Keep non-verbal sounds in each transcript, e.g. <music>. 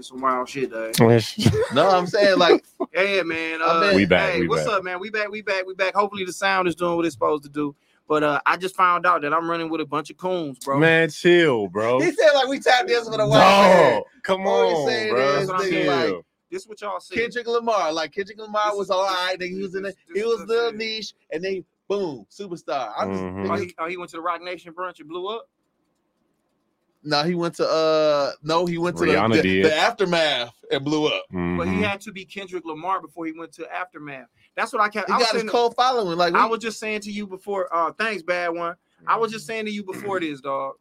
in some wild shit, though. <laughs> No, I'm saying like Yeah, man. Uh, mean- We back, Hey, we what's back. up, man? We back. We back. We back. Hopefully the sound is doing what it's supposed to do. But uh, I just found out that I'm running with a bunch of coons, bro. Man, chill, bro. <laughs> he said like we tapped this with a white man. No, come All he on, saying bro. is, Chill. like, This what y'all see. Kendrick Lamar, like Kendrick Lamar This was is- all right. Nigga, he was in it. He was what little niche, and then boom, superstar. I'm just, Mhm. Oh, he, oh, he went to the Roc Nation brunch and blew up. No, he went to uh, no, he went to the, Rihanna the, did. the aftermath and blew up. But Mhm. he had to be Kendrick Lamar before he went to Aftermath. That's what I kept. He I was, got his cold following. Like I we- was just saying to you before. Uh, thanks, bad one. I was just saying to you before <clears throat> this, dog.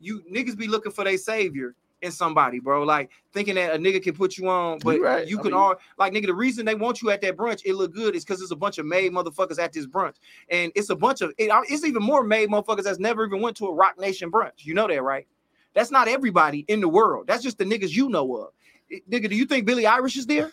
You niggas be looking for their savior in somebody, bro. Like thinking that a nigga can put you on, but You right. you I can mean- all like nigga. The reason they want you at that brunch, it look good, is because there's a bunch of made motherfuckers at this brunch, and it's a bunch of it, it's even more made motherfuckers that's never even went to a Roc Nation brunch. You know that, right? That's not everybody in the world. That's just the niggas you know of. It- nigga, do you think Billie Eilish is there?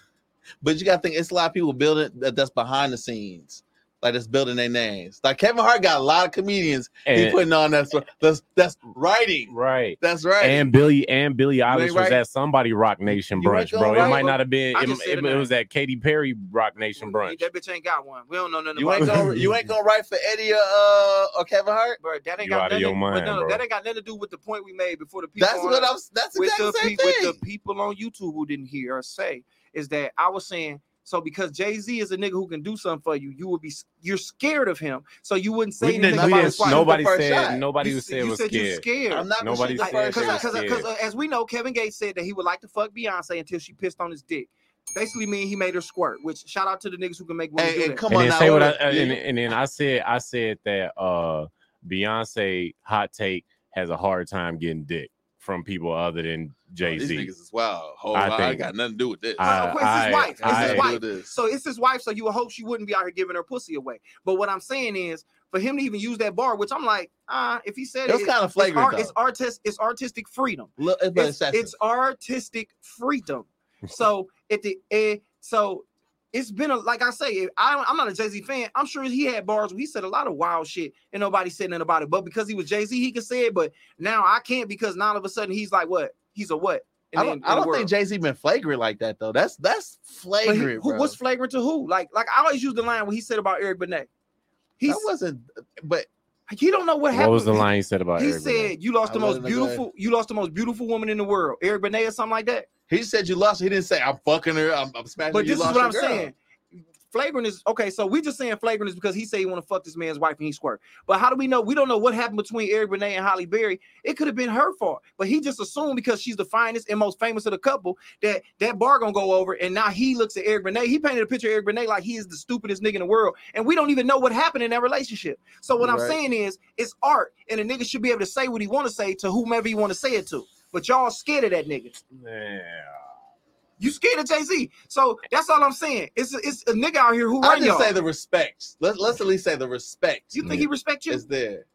But you gotta think it's a lot of people building that that's behind the scenes, like that's building their names. Like Kevin Hart got a lot of comedians he putting on that's that's that's writing. right. That's right. And Billie and Billie Eilish ain't was right. at somebody Roc Nation You brunch, gonna bro. It might bro. not have been. It, it- it it was at Katy Perry Roc Nation brunch. That bitch ain't got one. We don't know nothing you ain't gonna you ain't gonna write for Eddie or, uh, or Kevin Hart. bro. That ain't You got outta nothing. your mind, no, bro. that ain't got nothing to do with the point we made before the people. That's on what I'm. That's with exactly the the same pe- with the people on YouTube who didn't hear us say is that I was saying. So because Jay Z is a nigga who can do something for you, you would be you're scared of him. So you wouldn't say We anything didn't, about his wife. nobody Shoot the first said shot. nobody you, was said you was said you're scared. scared. I'm not Nobody gonna shoot said the she first shot. Because scared. as we know, Kevin Gates said that he would like to fuck Beyonce until she pissed on his dick. Basically, mean he made her squirt. Which shout out to the niggas who can make women Hey, do and that. come and on then now. say what I, uh, up. and, and then I said I said that uh Beyonce hot take has a hard time getting dick from people other than Jay These Z. niggas is wild. Hold I on, I, got nothing to do with this. I- Well, it's his wife. It's I- his wife. this. So it's his wife. So you would hope she wouldn't be out here giving her pussy away. But what I'm saying is, for him to even use that bar, which I'm like, ah, if he said It was it, kind of it's, art, it's artist, it's artistic freedom. Look, it's, It's, it's artistic freedom. So at the eh, so it's been a like I say, I I'm not a Jay Z fan. I'm sure he had bars where he said a lot of wild shit and nobody said nothing about it. But because he was Jay Z, he could say it. But now I can't because now all of a sudden he's like what? He's a what? in I don't, in I don't world. think Jay Z been flagrant like that though. That's that's But he- flagrant. who, bro. what's flagrant to who? Like, like I always use the line what he said about Eric Benet. He wasn't. But he don't know what What happened. What was the line he said about He Eric Benet? said you lost I the most him go ahead. beautiful. You lost the most beautiful woman in the world, Eric Benet or something like that. He said you lost. He didn't say I'm fucking her. I'm, I'm smashing. But you this is what I'm girl." saying. Flagrant is okay. So we just saying flagrant is because he said he want to fuck this man's wife and he squirt. But how do we know? We don't know what happened between Eric Benet and Halle Berry. It could have been her fault, but he just assumed because she's the finest and most famous of the couple that that bar gonna go over. And now he looks at Eric Benet. He painted a picture of Eric Benet like he is the stupidest nigga in the world, and we don't even know what happened in that relationship. So what I'm saying is, it's art, and a nigga should be able to say what he want to say to whomever he want to say it to. But y'all scared of that nigga. Yeah. You scared of Jay Z. So that's all I'm saying. It's a, it's a nigga out here who I just y'all. say the respect. Let's let's at least say the respect. you think he respect you? is there?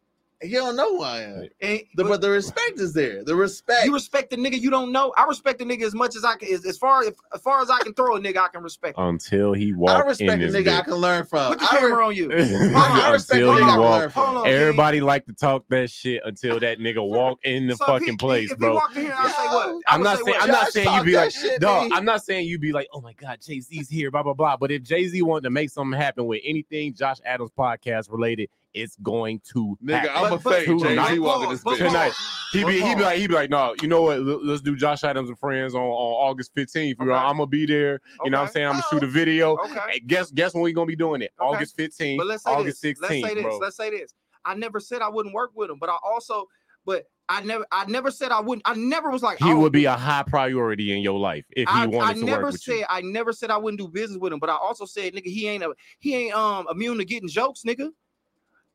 He don't know who I am. And, The, but but the respect is there. The respect. you respect the nigga you don't know. I respect the nigga as much as I can. As, as far as, as far as I can throw a nigga, I can respect. him. Until he walks. I respect in the this nigga I can learn from. Put the I, camera re- on you. <laughs> I respect the until nigga he I can learn walked. from. Hold on. Everybody like to talk that shit until that nigga walk in the So fucking he- place, if bro. He walked in here, I say what? I I'm not say saying what? I'm not saying you talk be like, shit, dog. B. I'm not saying you be like, oh my god, Jay Z's here, blah blah blah. But if Jay Z wanted to make something happen with anything Josh Adams podcast related, it's going to Nigga, happen. I'm a But- but- fake. Jay Z walking this but- bitch. Tonight. He be, he be like, he be like, no, you know what? Let's do Josh Adams and Friends on, on August 15th. Okay. I'm gonna be there. You know what I'm saying? I'm gonna shoot a video. Okay. Hey, guess guess when we gonna be doing it? Okay. August 15th, But let's say August this. 16th, let's say this. bro. Let's say this. I never said I wouldn't work with him, but I also, but I never, I never said I wouldn't. I never was like he would be a high priority in your life if he I, wanted I to never work with said you. I never said I wouldn't do business with him, but I also said, nigga, he ain't a he ain't um immune to getting jokes, nigga.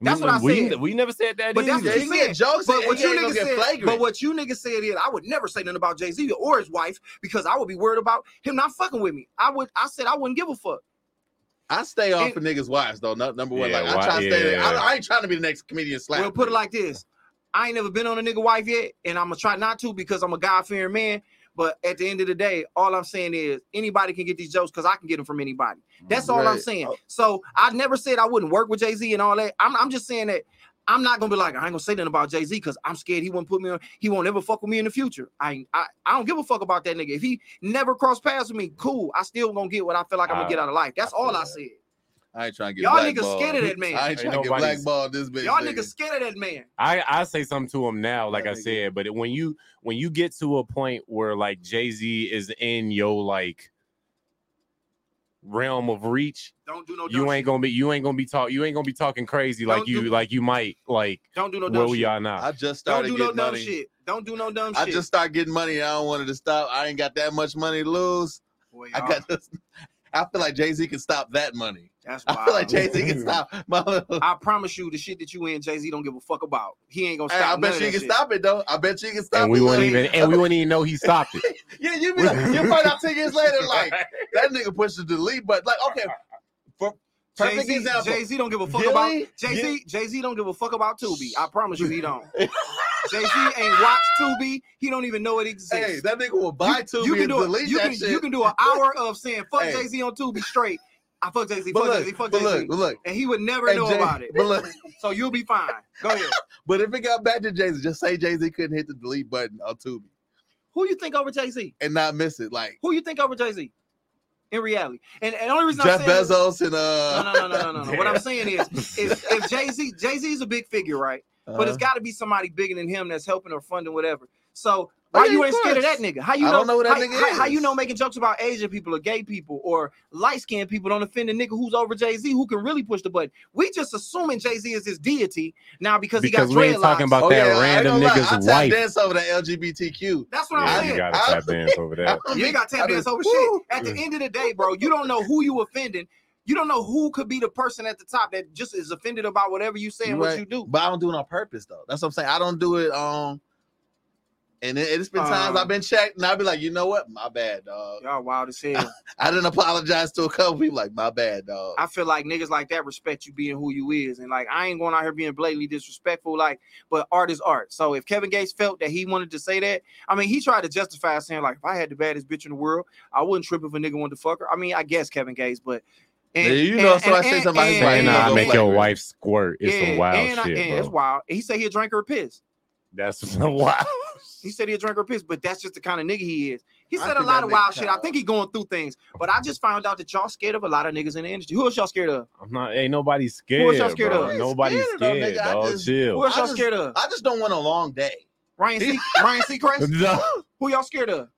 That's what I we, said. We never said that. But that's what He he get said. jokes, But what you niggas said, flagrant. but what you niggas said is, I would never say nothing about Jay Z or his wife because I would be worried about him not fucking with me. I would, I said I wouldn't give a fuck. I stay off It- for niggas' wives though. No, number one, Yeah, like I why- to stay there. yeah. I, I ain't trying to be the next comedian slap. Well, put it like this: I ain't never been on a nigga wife yet, and I'm gonna try not to because I'm a God fearing man. But at the end of the day, all I'm saying is anybody can get these jokes because I can get them from anybody. That's all I'm saying. Oh. So I never said I wouldn't work with Jay Z and all that. I'm, I'm just saying that I'm not gonna be like I ain't gonna say nothing about Jay Z because I'm scared he won't put me on. He won't ever fuck with me in the future. I I I don't give a fuck about that nigga. If he never cross paths with me, cool. I still gonna get what I feel like I'm gonna get out of life. That's all I said. I ain't trying to get Y'all niggas blackballed. scared of that man. <laughs> I ain't Ain't trying to get blackballed this bitch. Y'all nigga. niggas scared of that man. I I say something to him now, like I nigga- said, but when you when you get to a point where like Jay Z is in your like realm of reach, Don't do no. Dumb you ain't shit. gonna be you ain't gonna be talk you ain't gonna be talking crazy like Don't you do- like you might like Don't do no where dumb we shit. are now. I just Don't started do no getting dumb money. shit. Don't do no dumb I shit. just started getting money. I don't want it to stop. I ain't got that much money to lose. Boy, I got this. <laughs> I feel like Jay Z can stop that money. That's I feel like. Jay Z can stop. <laughs> I promise you, the shit that you in Jay Z don't give a fuck about. He ain't gonna stop. Hey, stop. I bet you that can shit. stop it though. I bet you can stop and we it. wouldn't even and we wouldn't even know he stopped it. <laughs> Yeah, you be like, you find out ten years later, like <laughs> that nigga pushed the delete button. Like, okay, for perfect Jay-Z, example. Jay-Z don't give a fuck Gilly- about Jay-Z. Jay-Z don't give a fuck about Tubi. I promise you, he don't. Jay-Z ain't watched Tubi. He don't even know it exists. Hey, that nigga will buy Tubi you can and do delete it. You that can, shit. you can do an hour of saying fuck Hey. Jay-Z on Tubi straight. I fuck Jay-Z, fuck Jay-Z, fuck Jay-Z. look, look. and he would never know Jay- about it. But look, So you'll be fine. Go ahead. <laughs> but if it got back to Jay Z, just say Jay Z couldn't hit the delete button on Tubi Who you think over Jay-Z? and not miss it. Like Who you think over Jay-Z? In reality. And, and the only reason Jeff I'm saying Bezos and uh. No, no, no, no, no, no, no. What I'm <laughs> saying is, if, if Jay Z, Jay Z is a big figure, right? But it's Uh-huh. got to be somebody bigger than him that's helping or funding whatever. So why Oh, yeah, you ain't scared of that nigga? How you I know, don't know who that how, nigga how- how you know making jokes about Asian people or gay people or light skinned people don't offend a nigga who's over Jay Z who can really push the button? We just assuming Jay Z is his deity now because, Because he we got ain't dreadlocks. talking about Oh, that yeah, I ain't random gonna lie, nigga's I tap wife. dance over that LGBTQ. That's what I'm Yeah, I- you saying. gotta tap dance over <laughs> that. You ain't got to tap dance over shit. At the end of the day, bro, you don't know who you offending. You don't know who could be the person at the top that just is offended about whatever you say and You what you do. But I don't do it on purpose though. That's what I'm saying. I don't do it um and it, it's been times Uh. I've been checked and I'll be like, you know what? My bad, dog. Y'all wild as hell. <laughs> I didn't apologize to a couple people like my bad, dog. I feel like niggas like that respect you being who you is, and like I ain't going out here being blatantly disrespectful. Like, but art is art. So if Kevin Gates felt that he wanted to say that, I mean, he tried to justify saying like, if I had the baddest bitch in the world, I wouldn't trip if a nigga wanted to fuck her. I mean, I guess Kevin Gates, but Yeah, you know, so I say somebody and- like, Saying you and- nah, know, I make your wife squirt. It's yeah, some wild and I- shit, and bro. It's wild. He said he'd drink her piss. That's some <laughs> wild. He said he'd drink her piss, but that's just the kind of nigga he is. He said a lot of wild shit. I think he going through things, but I just found out that y'all scared of a lot of niggas in the industry. Who else y'all scared of? I'm not. Ain't nobody scared. Who else y'all scared bro. of? I Nobody's scared of them, scared, nigga. I dog. just- Chill. Who else y'all just- scared of? I just don't want a long day. Ryan C. Ryan Seacrest. <laughs> No. Who y'all scared of?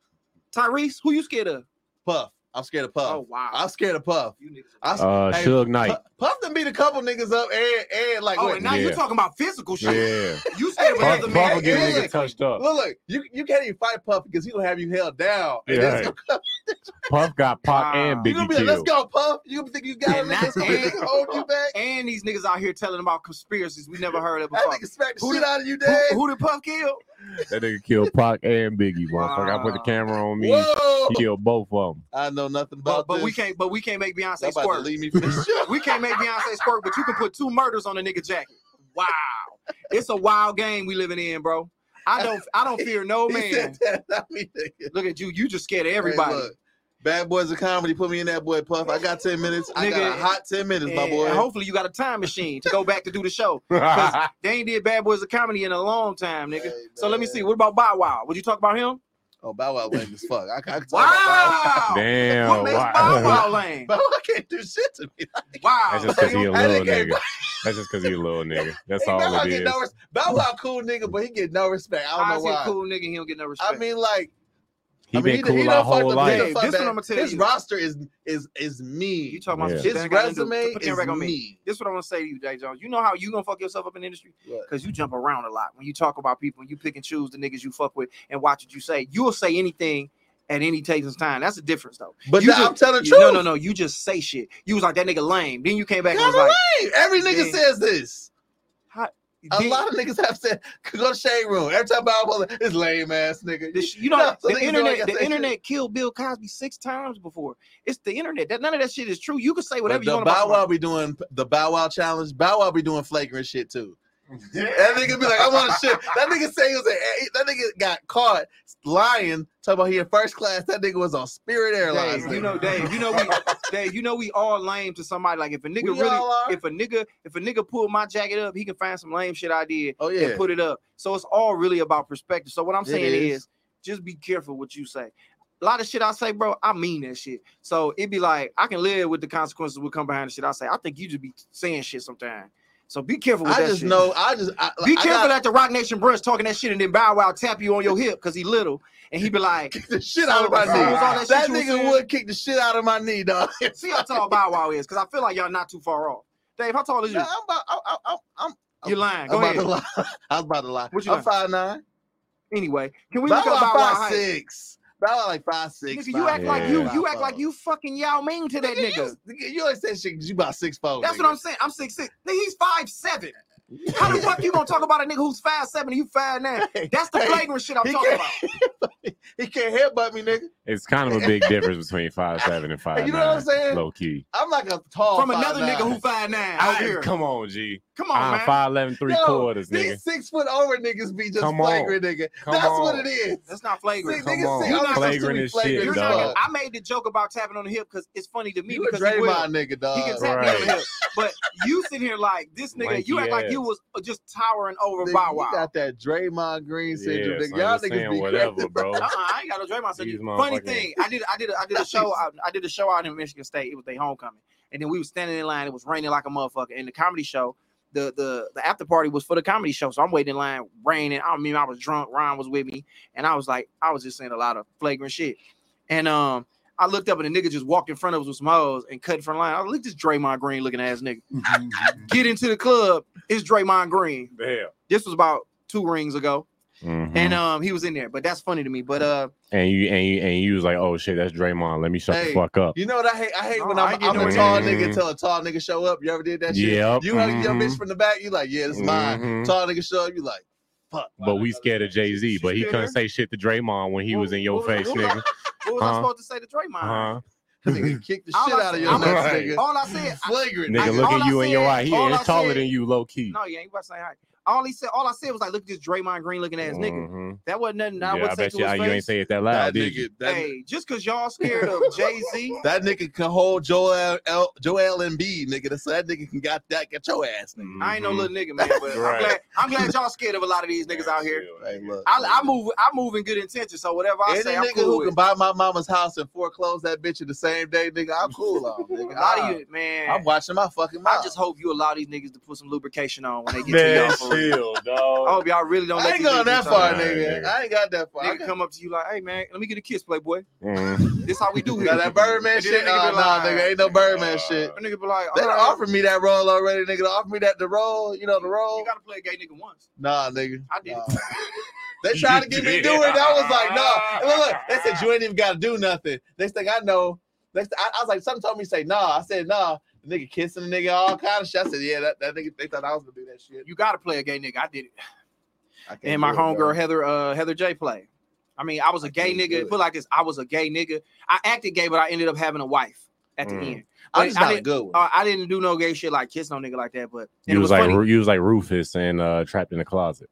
Tyrese. Who you scared of? Puff. I'm scared of Puff. Oh wow. I'm scared of Puff. You niggas- I, Uh, Hey, Suge Knight. Puff, Puff done beat a couple niggas up and, and like oh, wait, and now Yeah. you're talking about physical shit. Yeah. <laughs> You scared of Puff, another Puff man. will get yeah. nigga touched up. Look, look, you you can't even fight Puff because he gonna have you held down. Yeah. then- <laughs> Puff got Pac Wow. and you gonna Biggie be like, let's go, Puff. You gonna think you got it? And Let's that's- go. hold you back. And these niggas out here telling about conspiracies we never heard of That before. nigga smacked the Who shit did- out of you, Who, Dave. who did Puff kill? That nigga killed Pac and Biggie, motherfucker. I put the camera on me. Whoa! He killed both of them. I know nothing But, about but this. we can't. But we can't make Beyonce Y'all squirt. leave me for <laughs> this. We can't make Beyonce squirt. But you can put two murders on a nigga jacket. Wow, it's a wild game we living in, bro. I don't. I don't fear no <laughs> man. that, <laughs> not me. Look at you. You just scared of Hey, everybody. look, Bad Boys of Comedy, put me in that boy Puff. I got 10 minutes. I got Nigga, a hot 10 minutes, my And boy. hopefully you got a time machine to go back to do the show. <laughs> 'Cause they ain't did Bad Boys of Comedy in a long time, nigga. Hey, So let me see. What about Bow Wow? Would you talk about him? Oh, Bow Wow lame as fuck. I, I can talk about Bow Wow. Damn. What makes wow. Bow Wow <laughs> lame? Wow. Bow Wow can't do shit to me. <laughs> Wow. That's just because he a little nigga- nigga. That's just because he a little nigga. That's Hey, all Bow Wow it get is. no res- Bow Wow cool nigga, but he get no respect. I don't How's know he a why. cool nigga? He don't get no respect. I mean, like He I mean, been cool he our whole life. Hey, this what. I'ma tell His you. roster is is is me. you talking about Yeah. His that ain't got nothing to do- resume Put the is camera back on me. This is what I'm gonna say to you, Jay Jones. You know how you gonna fuck yourself up in the industry because you jump around a lot when you talk about people and you pick and choose the niggas you fuck with and watch what you say. You'll say anything at any taking time. That's the difference, though. But You now just- I'm telling the truth. no, no, no. You just say shit. You was like that nigga lame. Then you came back and was Yeah, like, Hey, Every nigga Yeah. says this. A lot of niggas have said, go to shade room. Every time Bow Wow, this lame ass nigga. The you know, <laughs> No, so the niggas know I internet, the internet killed Bill Cosby six times before. It's the internet. That none of that shit is true. You can say whatever But you the want Bow Wow be doing the Bow Wow challenge. Bow Wow be doing flagrant shit too. That nigga be like, I want to ship. That nigga say he was a, that nigga got caught lying, talking about he in first class. That nigga was on Spirit Airlines. Dave, you know, Dave, you know we, Dave, you know we all lame to somebody. Like if a nigga We really, if a nigga, if a nigga pull my jacket up, he can find some lame shit I did Oh yeah. and put it up. So it's all really about perspective. So what I'm saying is. is, just be careful what you say. A lot of shit I say, bro, I mean that shit. So it'd be like I can live with the consequences will come behind the shit I say. I think you just be saying shit sometimes. So be careful with I that just shit. know. I just I, Be I careful got at the Roc Nation brunch talking that shit and then Bow Wow tap you on your hip because he little and he be like, <laughs> kick the shit out of my knee. that That, shit you was nigga would kick the shit out of my knee, dog. <laughs> see how tall Bow Wow is because I feel like y'all not too far off. Dave, how tall is you? Nah, I'm about. I'm. I'm. I'm, I'm You're lying. I'm Go about ahead. to lie. <laughs> I was about to lie. What you I'm five nine. Anyway, can we Bow look up Bow Wow six. Wow like five six. Nigga, you act like Yeah. you you act like you fucking Yao Ming to that nigga. You, you always say shit you about six four. That's what I'm saying. I'm six six. Nigga, he's five seven. How the fuck you gonna talk about a nigga who's five seven you five nine? <laughs> That's the Hey, flagrant shit I'm he talking about. <laughs> He can't headbutt me, nigga. It's kind of a big difference between five seven and five You know what I'm saying? Low key. I'm like a tall From another 5'9". nigga who five nine I- out here. come on, G. Come on, I'm man. five eleven three Yo, quarters, nigga. These six foot over niggas be just Come on. flagrant, nigga. Come That's on. what it is. That's not flagrant. Six Come niggas on. say You're I'm not flagrant to be as flagrant shit, You're as dog. I made the joke about tapping on the hip because it's funny to me You because he will. Draymond nigga, dog. He can tap me on the hip. But you sitting here like this nigga, you Lanky act like you ass. Was just towering over Nigga, Bow You Wow. got that Draymond Green syndrome, Yeah, nigga. Y'all just niggas be whatever, crazy. bro. <laughs> Uh-uh, I ain't got no Draymond. Said These Funny thing, I did, I did, I did a show. out, I did a show out in Michigan State. It was their homecoming, and then we was standing in line. It was raining like a motherfucker. And the comedy show, the the the after party was for the comedy show. So I'm waiting in line, raining. I mean, I was drunk. Ryan was with me, and I was like, I was just saying a lot of flagrant shit. And um, I looked up, and the nigga just walked in front of us with some hoes and cut in front of line. I was like, look, this Draymond Green looking ass nigga. <laughs> Get into the club. It's Draymond Green. Damn. This was about two rings ago, Mhm. and um, he was in there. But that's funny to me. But uh. and you and you and you was like, oh shit, that's Draymond. Let me shut Hey, the fuck up. You know what I hate? I hate No, when I I'm, I'm a no tall idea. nigga until a tall nigga show up. You ever did that shit? Yep, You hug your bitch from the back. You like, yeah, this is mine. Mhm. Tall nigga show up. You like, fuck. But we scared of Jay Z, but he couldn't her? say shit to Draymond when he was in your What- face, what- nigga. What was I Huh? supposed to say to Draymond? Uh-huh. <laughs> Nigga kick the All shit I out of said- your all nuts, I- nigga. All I said, Flagrant. Nigga, I- look at I you in your said- eye. He all is taller said- than you, low key. no, you ain't about to say hi. All he said, all I said was like, look at this Draymond Green looking ass nigga. Mhm. That wasn't nothing. I Yeah, I wouldn't say bet to you his you ain't face. say it that loud, That did you? that, Hey, just because y'all scared of <laughs> Jay Z, that nigga can hold Joel L, Joel Embiid, nigga. So that nigga can got that. Get your ass, nigga. I ain't no Mhm. little nigga, man. But <laughs> I'm glad, I'm glad y'all scared of a lot of these niggas out here. Hey, look. I, I move, I move in good intention. So whatever I Any say, I'm nigga cool who with. can buy my mama's house and foreclose that bitch in the same day, nigga, I'm cool on, A <laughs> nigga. lot I, of you, man. I'm watching my fucking mouth. I just hope you allow these niggas to put some lubrication on when they get to y'all. For real. chill, <laughs> I hope y'all really don't. I ain't these going that far, y'all. Right, nigga. nigga. I ain't got that far. I Nigga got- come up to you like, hey man, let me get a kiss, Playboy. Mhm. <laughs> This how we do <laughs> here. Now that Birdman shit, that nigga oh, be nah, nigga, ain't no Birdman shit. A nigga be like, They all done right, offered me that role already, nigga. They offered me that the role, you know the role. You gotta play a gay nigga once. Nah, nigga. I did. Nah. They tried to get me to do it. I was like, no. And look, look, they said you ain't even got to do nothing. Next thing I know, next I, I was like, something told me to say nah. I said nah. The nigga kissing the nigga, all kind of shit. I said, yeah, that, that nigga. They thought I was gonna do that shit. You gotta play a gay nigga. I did it. I And my do it, homegirl Heather, uh, Heather J play. I mean, I was a I gay nigga. it. Put like this, I was a gay nigga. I acted gay, but I ended up having a wife at the Mm. end. I'm just I not a didn't- good one. Uh, I didn't do no gay shit like kiss no nigga like that. But and You it was, was, like funny. You was like Rufus and uh, trapped in the closet.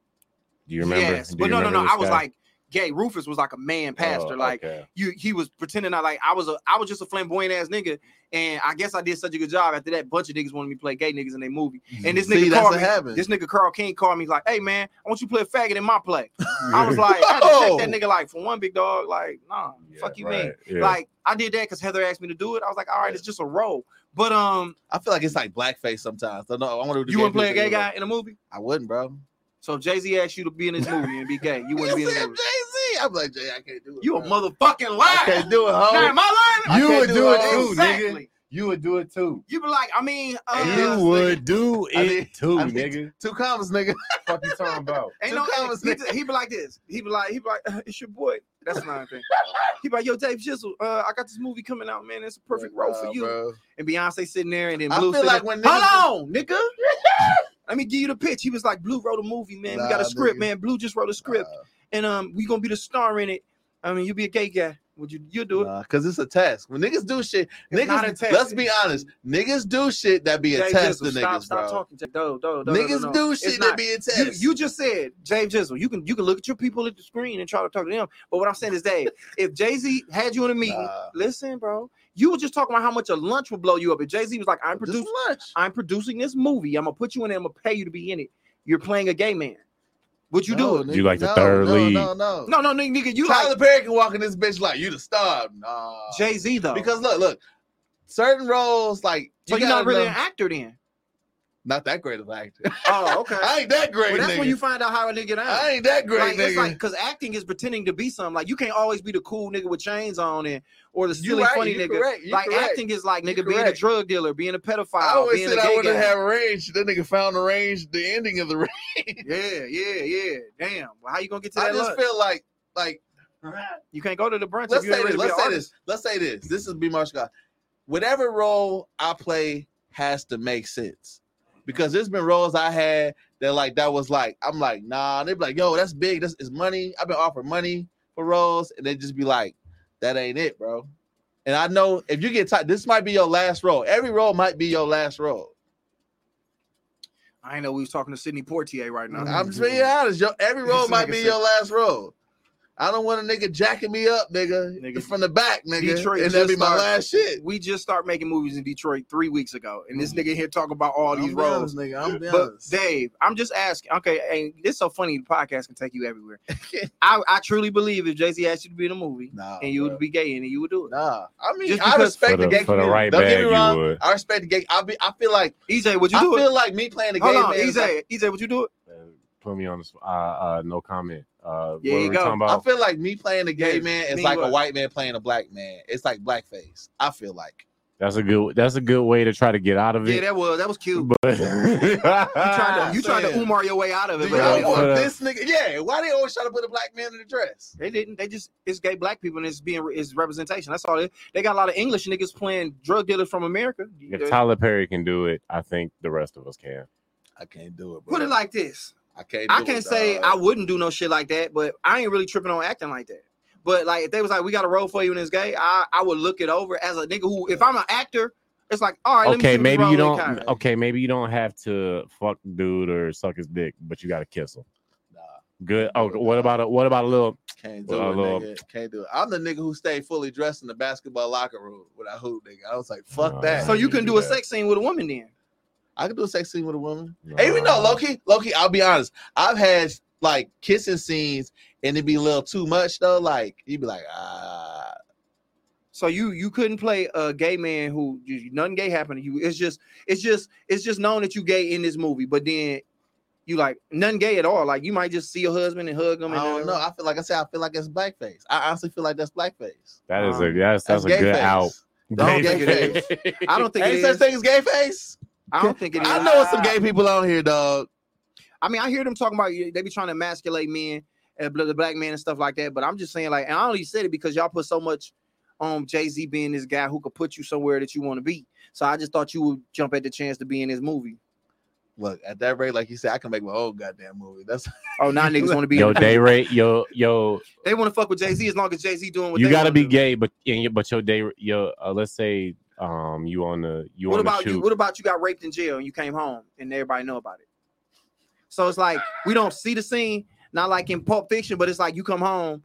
Do you remember? Yes, Do but you no, no, no. I this was guy? like gay. Rufus was like a man pastor. Oh, like okay. you, he was pretending I like I was a I was just a flamboyant ass nigga. And I guess I did such a good job. After that, bunch of niggas wanted me to play gay niggas in their movie. And this See, nigga that's called me. happened. This nigga Carl King called me like, "Hey man, I want you to play a faggot in my play." <laughs> I was like, I had to Oh. check that nigga like for one big dog, like, nah, Yeah, fuck you right, mean. yeah. Like I did that because Heather asked me to do it. I was like, all right, it's just a role. But um, I feel like it's like blackface sometimes. So no, I want to. you wouldn't play a gay guy in a movie. I wouldn't, bro. So if Jay Z asked you to be in this movie and be gay. You wouldn't be in the movie. Jay Z, I'm like Jay. I can't do it. You a bro. motherfucking I liar. can't do it, Now, homie. am I lying? You can't would do do it, it homie. too, nigga. You would do it too. You be like, I mean, uh, you nigga. would do I it too, I need nigga. Two commas, nigga. fuck you talking about? <laughs> Ain't Two no, commas, he, nigga. he be like this. He be like, he be like, uh, it's your boy. That's another thing. He be like, yo, Dave Jizzle, uh, I got this movie coming out, man. It's a perfect role for you. bro. And Beyonce sitting there, and then I Blue feel like there, when Hold on, nigga. <laughs> Let me give you the pitch. He was like, Blue wrote a movie, man. we got a script, nigga. man. Blue just wrote a script, Uh, and um, we gonna be the star in it. I mean, you be a gay guy. Would you you do it? Nah, cause it's a test. When niggas do shit, It's niggas. Let's be honest. Niggas do shit that be a Jay test to Jizzle, stop, niggas, stop bro. talking. No, no, no, niggas no, no, do shit that be a You, test. you just said Jay Jizzle. You can you can look at your people at the screen and try to talk to them. But what I'm saying is, Dave, if Jay Z had you in a meeting, Nah. listen, bro, you were just talking about how much a lunch would blow you up. If Jay Z was like, "I'm producing. I'm producing this movie. I'm gonna put you in it. I'm gonna pay you to be in it. You're playing a gay man. What you No, do it? You like the no, third no, lead. No, no, No, no, nigga, nigga, you Tyler like Perry can walk in this bitch like you the star. Nah. Jay Z though. Because look, look, certain roles like so you you're not really know- an actor then. Not that great of an actor. Oh, <laughs> okay. I ain't that great, well, that's nigga. when you find out how a nigga down. I ain't that great, like, nigga. it's like because acting is pretending to be something. Like you can't always be the cool nigga with chains on and or the silly right, funny nigga. like correct. acting is like nigga being a drug dealer, being a pedophile, I always said I wouldn't guy. have range. That nigga found the range, the ending of the <laughs> range. Yeah, yeah, yeah. Damn. Well, how you gonna get to I that I just lunch? feel like, like, You can't go to the brunch let's if you say this. Let's say artist. this. Let's say this. This is B. Marshall. God. Whatever role I play has to make sense because there's been roles I had that like that was like I'm like nah. they'd be like, yo, that's big. That's is money. I've been offered money for roles, and they just be like, that ain't it, bro. And I know if you get tired, this might be your last role. Every role might be your last role. I ain't know we was talking to Sidney Poitier right now. I'm just being honest. Yo, every <laughs> role might be your last role. I don't want a nigga jacking me up, nigga, Nigga, from the back, nigga, Detroit and that'd be just my started- last shit. We just start making movies in Detroit three weeks ago, and this mm. nigga here talking about all I'm these roles. honest, nigga. I'm But honest. Dave, I'm just asking. Okay, and it's so funny. The podcast can take you everywhere. <laughs> I, I truly believe if Jay Z asked you to be in a movie Nah, and you bro. would be gay and you would do it. Nah, I mean, Just I respect the, the- gay for the right Don't get me wrong. I respect the gay. I be. I feel like. EJ, would you I do it? I feel like me playing the gay Hold on, man. like- EJ, EJ, would you do it? Put me on the. Uh, uh, no comment. Uh, There what you go. talking I feel like me playing the gay Yes, man is me like a white man playing a black man. It's like blackface. I feel like. That's a good. That's a good way to try to get out of it. Yeah, that was that was cute. but You tried to you tried to. <laughs> Umar your way out of it, you but Yeah, they but, uh, this nigga? Yeah, why they always try to put a black man in a dress? They didn't. They just it's gay black people and it's being it's representation. That's all. They, they got a lot of English niggas playing drug dealers from America. if Tyler Perry can do it, I think the rest of us can. I can't do it. Bro. Put it like this. I can't. I can't it, say dog. I wouldn't do no shit like that, but I ain't really tripping on acting like that. But like if they was like, we got a role for you in this gay, I, I would look it over as a nigga who if I'm an actor, it's like, all right, let me okay, maybe you don't. got. Okay, maybe you don't have to fuck dude or suck his dick, but you got to kiss him. Nah, Good. Oh, what about a what about a little? can't do it, little- nigga. Can't do it. I'm the nigga who stayed fully dressed in the basketball locker room with a hoop, nigga. I was like, fuck Nah. that. So you Yeah, can do do a sex scene with a woman then. I can do a sex scene with a woman. Nah. Hey, even though Loki, Loki, I'll be honest. I've had like kissing scenes and it'd be a little too much though. Like you'd be like, ah, So you you couldn't play a gay man who you, nothing gay happened to you. It's just it's just it's just known that you gay in this movie, but then you like nothing gay at all. Like you might just see your husband and hug him. I don't know. I feel like I said, I feel like it's blackface. I honestly feel like that's blackface. That is Um, a that's that's, a good face. out. Don't Gay think it face. I don't think any such thing as gay face. I don't think it is. I know some gay people on here, dog. I mean, I hear them talking about they be trying to emasculate men, and the black man and stuff like that. But I'm just saying, like, and I only said it because y'all put so much on Jay Z being this guy who could put you somewhere that you want to be. So I just thought you would jump at the chance to be in this movie. Look, at that rate, like you said, I can make my own goddamn movie. That's Oh, now niggas want to be. Yo, day rate, yo, yo, They want to fuck with Jay Z as long as Jay Z doing what you they got to be do. gay, but and your- but your day, your uh, let's say, um, you on the you What on the about you? What about you got raped in jail and you came home and everybody know about it? So it's like we don't see the scene, not like in Pulp Fiction, but it's like you come home.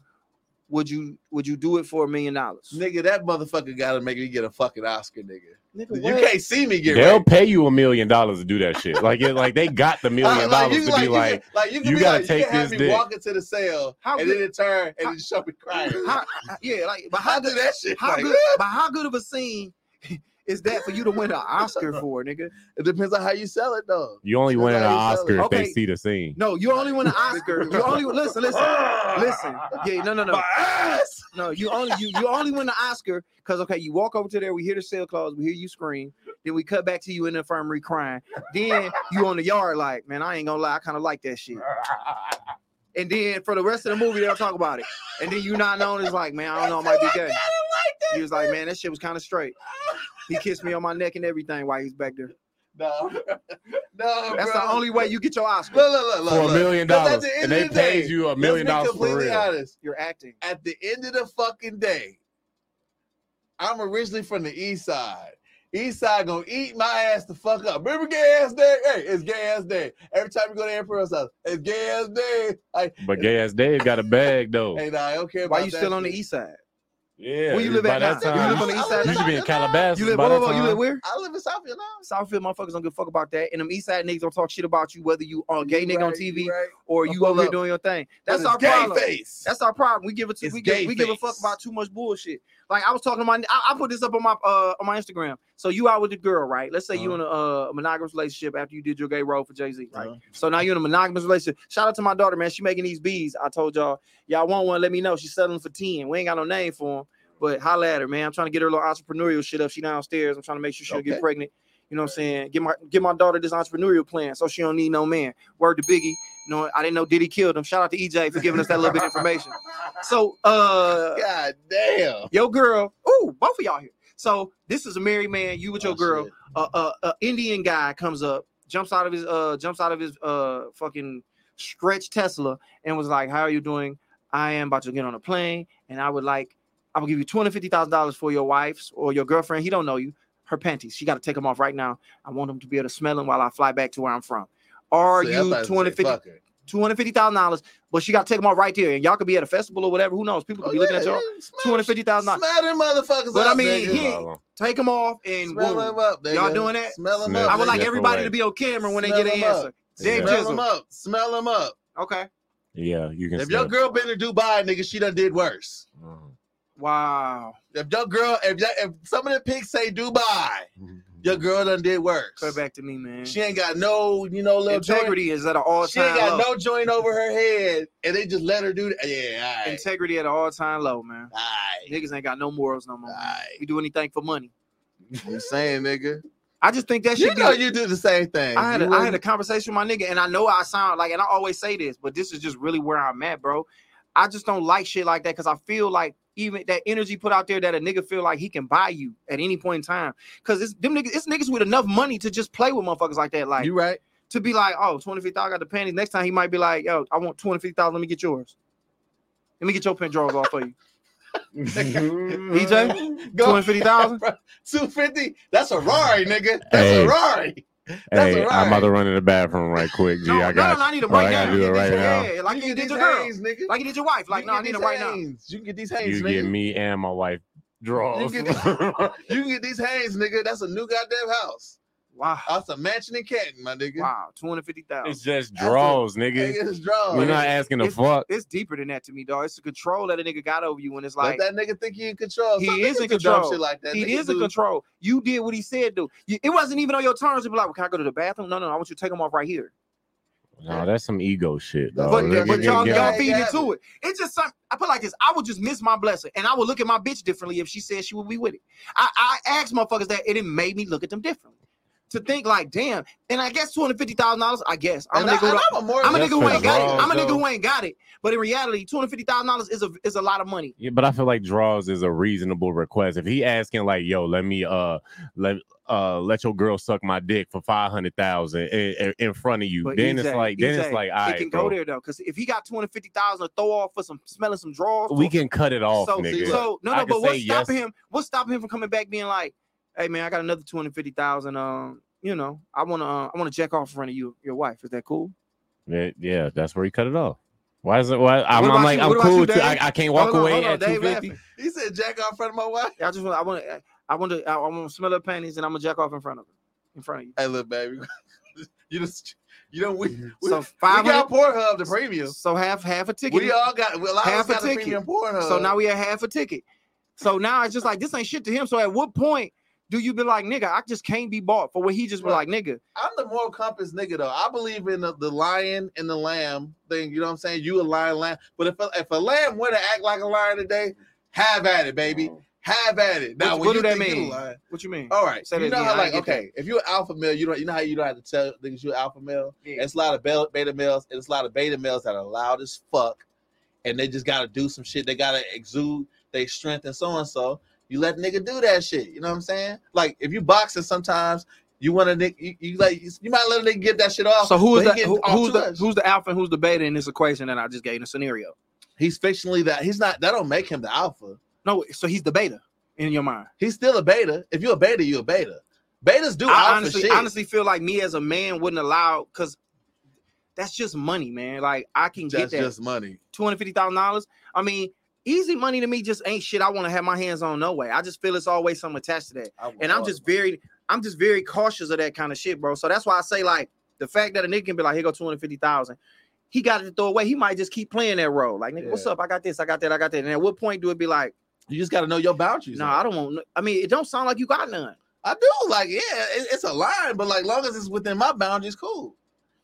Would you would you do it for a million dollars? nigga. That motherfucker got to make me get a fucking Oscar, nigga. Nigga, You what? can't see me get They'll raped. pay you a million dollars to do that shit. Like it, like they got the <laughs> million Like, dollars you to can- be you like, can- like you can you be gotta like, take you can have this me dick. walk into the cell How and good- then it turn and how- then show me crying. How, yeah, like, but How how do good? that shit? How like, good? But how good of a scene <laughs> is that for you to win an <laughs> Oscar for, nigga? It depends on how you sell it, though. you only win an how you sell Oscar it. if they see the scene. No, you only win an Oscar. You only <laughs> listen, listen, listen. Yeah, no, no, no, My ass. no. You only you you only win the Oscar because okay, you walk over to there, we hear the sale calls, we hear you scream, then we cut back to you in the infirmary crying. Then you on the yard like, man, I ain't gonna lie, I kind of like that shit. And then for the rest of the movie, they'll talk about it. And then you not known as like, man, I don't know, it might be gay. He was like, man, that shit was kind of straight. He kissed me on my neck and everything while he's back there. No, <laughs> no, That's bro. the only way you get your Oscar. Look, look, look, look, For a look. million 'Cause at dollars, the and they the day, pays you a million dollars for completely real. honest. You're acting. At the end of the fucking day, I'm originally from the east side. East side gonna eat my ass the fuck up. Remember gay ass day? Hey, it's gay ass day. Every time you go to Emperor's house, it's gay ass day. Like, But gay ass Dave got a bag though. hey, nah, I don't care about that. Why you that still on the shit. east side? Yeah. Where you live by at that now? You live on the east side You now? should be in Calabasas. You live, by whoa, whoa, whoa, you live where? I live in Southfield now. Southfield motherfuckers don't give a fuck about that. And them east side niggas don't talk shit about you, whether you on gay You nigga on TV right. or you over here doing your thing. But That's it's our gay problem. face. That's our problem. We give it to It's we give, gay we give a fuck about too much bullshit. Like I was talking to my I, I put this up on my uh on my Instagram. So you out with the girl, right? Let's say you in a, uh, monogamous relationship after you did your gay role for Jay Z, right? Uh-huh. So now you're in a monogamous relationship. Shout out to my daughter, man. She making these bees. I told y'all, y'all want one? Let me know. She's selling for ten. We ain't got no name for them, but holla at her, man. I'm trying to get her little entrepreneurial shit up. She downstairs. I'm trying to make sure she'll Okay. get pregnant. You know what I'm saying? Get my get my daughter this entrepreneurial plan so she don't need no man. Word to Biggie. Know, I didn't know Diddy killed him. Shout out to EJ for giving us that little bit of information. So uh God damn. your girl, ooh, both of y'all here. So this is a married man, you with your Oh, girl. A uh, uh, Indian guy comes up, jumps out of his uh jumps out of his uh fucking stretch Tesla and was like, How are you doing? I am about to get on a plane and I would like I will give you two hundred fifty thousand dollars for your wife's or your girlfriend. He don't know you. Her panties. She got to take them off right now. I want him to be able to smell them while I fly back to where I'm from. Are See, you thought it two hundred said fifty? fuck her. Two hundred fifty thousand dollars, but she got to take them off right there, and y'all could be at a festival or whatever. Who knows? People could Oh, be looking at y'all. Two hundred fifty thousand dollars. Smell motherfuckers But I mean, he- Take them off and Smell boom. them up, nigga. Y'all doing that? Smell them Smell up. I would like everybody to be on camera when Smell they get an up. answer. Dave Yeah. Smell them up. Smell them up. Okay. Yeah, you can. If your girl been to Dubai, nigga, she done did worse. Mhm. Wow. If your girl, if that, if some of the pics say Dubai, your girl done did worse. Come back to me, man. She ain't got no, you know, little joint. Integrity is at an all time. She ain't got low. no joint over her head, and they just let her do that. Yeah, all right. Integrity at an all time low, man. All right. Niggas ain't got no morals no more. man. Aight. We do anything for money. <laughs> I'm saying, nigga. I just think that You know be. you do the same thing. I had a, had a conversation with my nigga, and I know I sound like, and I always say this, but this is just really where I'm at, bro. I just don't like shit like that because I feel like even that energy put out there that a nigga feel like he can buy you at any point in time. Because it's them niggas, it's niggas with enough money to just play with motherfuckers like that. Like you right. to be like, oh, 250,000, I got the panties. Next time he might be like, yo, I want 250,000, let me get yours. Let me get your pen drawers off for you. <laughs> EJ, Go 250,000? 250. <laughs> That's a Rari, nigga. That's Hey. a Rari. That's Hey, I'm about to run in the bathroom right quick. G, No, no, I got. no, no, I need them right I gotta do it right now. Yeah, like you get did your girl. Hanes, nigga. Like you did your wife. Like, You no, I can need get them these right now. You can get these Hanes, You nigga. get me and my wife draws. You get, <laughs> you can get these hands, nigga. That's a new goddamn house. Wow. That's a mansion in Canton, my nigga. Wow. 250,000. it's just That's a- draws, Nigga, nigga. it's draws. You're not asking to It's- fuck. It's deeper than that to me, dog. It's the control that a nigga got over you when it's Let like that nigga think he in control. He Some is in control. Shit like that. he Niggas is in control. You did what he said, dude. It wasn't even on your terms to be like, well, can I go to the bathroom? No, no, I want you to take them off right here. No, that's some ego shit. But- dog. But, but y'all, yeah. y'all Yeah, feeding yeah. into it. It's just something. I put like this. I would just miss my blessing, and I would look at my bitch differently if she said she would be with it. I, I asked motherfuckers that, and it made me look at them differently. To think like, damn, and I guess two hundred fifty thousand dollars. I guess I'm And a I, nigga. and who- I'm a more I'm a nigga who ain't got it. I'm a nigga though. who ain't got it. But in reality, two hundred fifty thousand dollars is a is a lot of money. Yeah, but I feel like draws is a reasonable request. If he asking like, "Yo, let me uh let uh let your girl suck my dick for five hundred thousand in, in front of you," But then it's like then it's like, I right, can bro, go there though. Because if he got two hundred fifty thousand to throw off for some smelling some draws, we can cut it off, so, nigga. so no, no. can But what's say stopping yes. him? What's stopping him from coming back being like, "Hey man, I got another two hundred fifty thousand. Um, you know, I want to, uh, I want to jack off in front of you, your wife. Is that cool? Yeah, yeah, that's where he cut it off. Why is it? Why I'm, What I'm like you? I'm What about cool. you, too. I, I can't walk Hold on, away hold on, at two fifty. He said jack off in front of my wife. I just want, I want to, I want to, I want to smell her panties and I'm gonna jack off in front of her, in front of you. Hey, look, baby. <laughs> you just you know we we, So we five got hundred. Pornhub the premium. So half half a ticket. We all got well, a lot of us Half a got the ticket. premium Pornhub. So now we have half a ticket. So now it's just like this ain't shit to him. So at what point do you be like, nigga, I just can't be bought for what he just be Right. like, nigga? I'm the moral compass nigga though. I believe in the, the lion and the lamb thing. You know what I'm saying? You a lion, lamb. But if a, if a lamb were to act like a lion today, have at it, baby. Oh. Have at it. Now, What- what you do that think you mean? lion- What you mean? All right. Say you that know how like didn't okay, if you're an alpha male, you don't you know how you don't have to tell niggas you're alpha male. Yeah. It's a lot of beta, beta males, and it's a lot of beta males that are loud as fuck, and they just gotta do some shit. They gotta exude their strength and so and so. You let nigga do that shit. You know what I'm saying? Like if you boxing, sometimes you want to nigga, you, you like you might let a nigga get that shit off. So who's but the who, who's the much. who's the alpha and who's the beta in this equation that I just gave in the scenario? He's fictionally that. He's not. That don't make him the alpha. No, so he's the beta. in your mind? He's still a beta. If you're a beta, you're a beta. Betas do I alpha honestly, shit. honestly feel like me as a man wouldn't allow because that's just money, man. Like I can That's get that just money. two hundred fifty thousand dollars. I mean, easy money to me just ain't shit. I want to have my hands on no way. I just feel it's always something attached to that, and I'm just very, I'm just very cautious of that kind of shit, bro. So that's why I say like the fact that a nigga can be like, here go two hundred fifty thousand. He got it to throw away. He might just keep playing that role. Like, nigga, what's up? I got this. I got that. I got that. And at what point do it be like, You just got to know your boundaries. no, man. I don't want. I mean, it don't sound like you got none. I do. Like, yeah, it, it's a line, but like, long as it's within my boundaries, cool.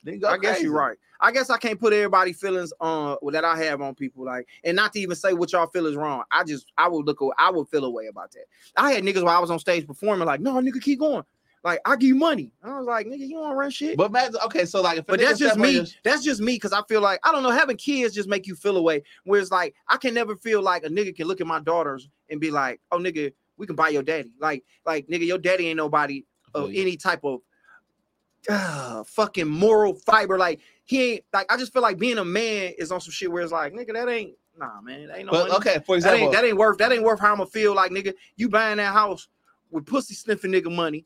Then go I guess you're right. I guess I can't put everybody feelings on that I have on people, like, and not to even say what y'all feel is wrong. I just I would look, I would feel away about that. I had niggas while I was on stage performing, like, no, nigga, keep going. Like, I give you money. I was like, nigga, you don't run shit. But, But man, okay, so like, if a nigga that's just step on me. That's just me because I feel like I don't know. Having kids just make you feel away. way. Whereas like I can never feel like a nigga can look at my daughters and be like, oh nigga, we can buy your daddy. Like, like nigga, your daddy ain't nobody of feel you. any type of uh, fucking moral fiber. Like he ain't like I just feel like being a man is on some shit where it's like, nigga, that ain't nah, man, that ain't no But okay, for that example, ain't that ain't worth that ain't worth how I'ma feel like nigga. You buying that house with pussy sniffing nigga money.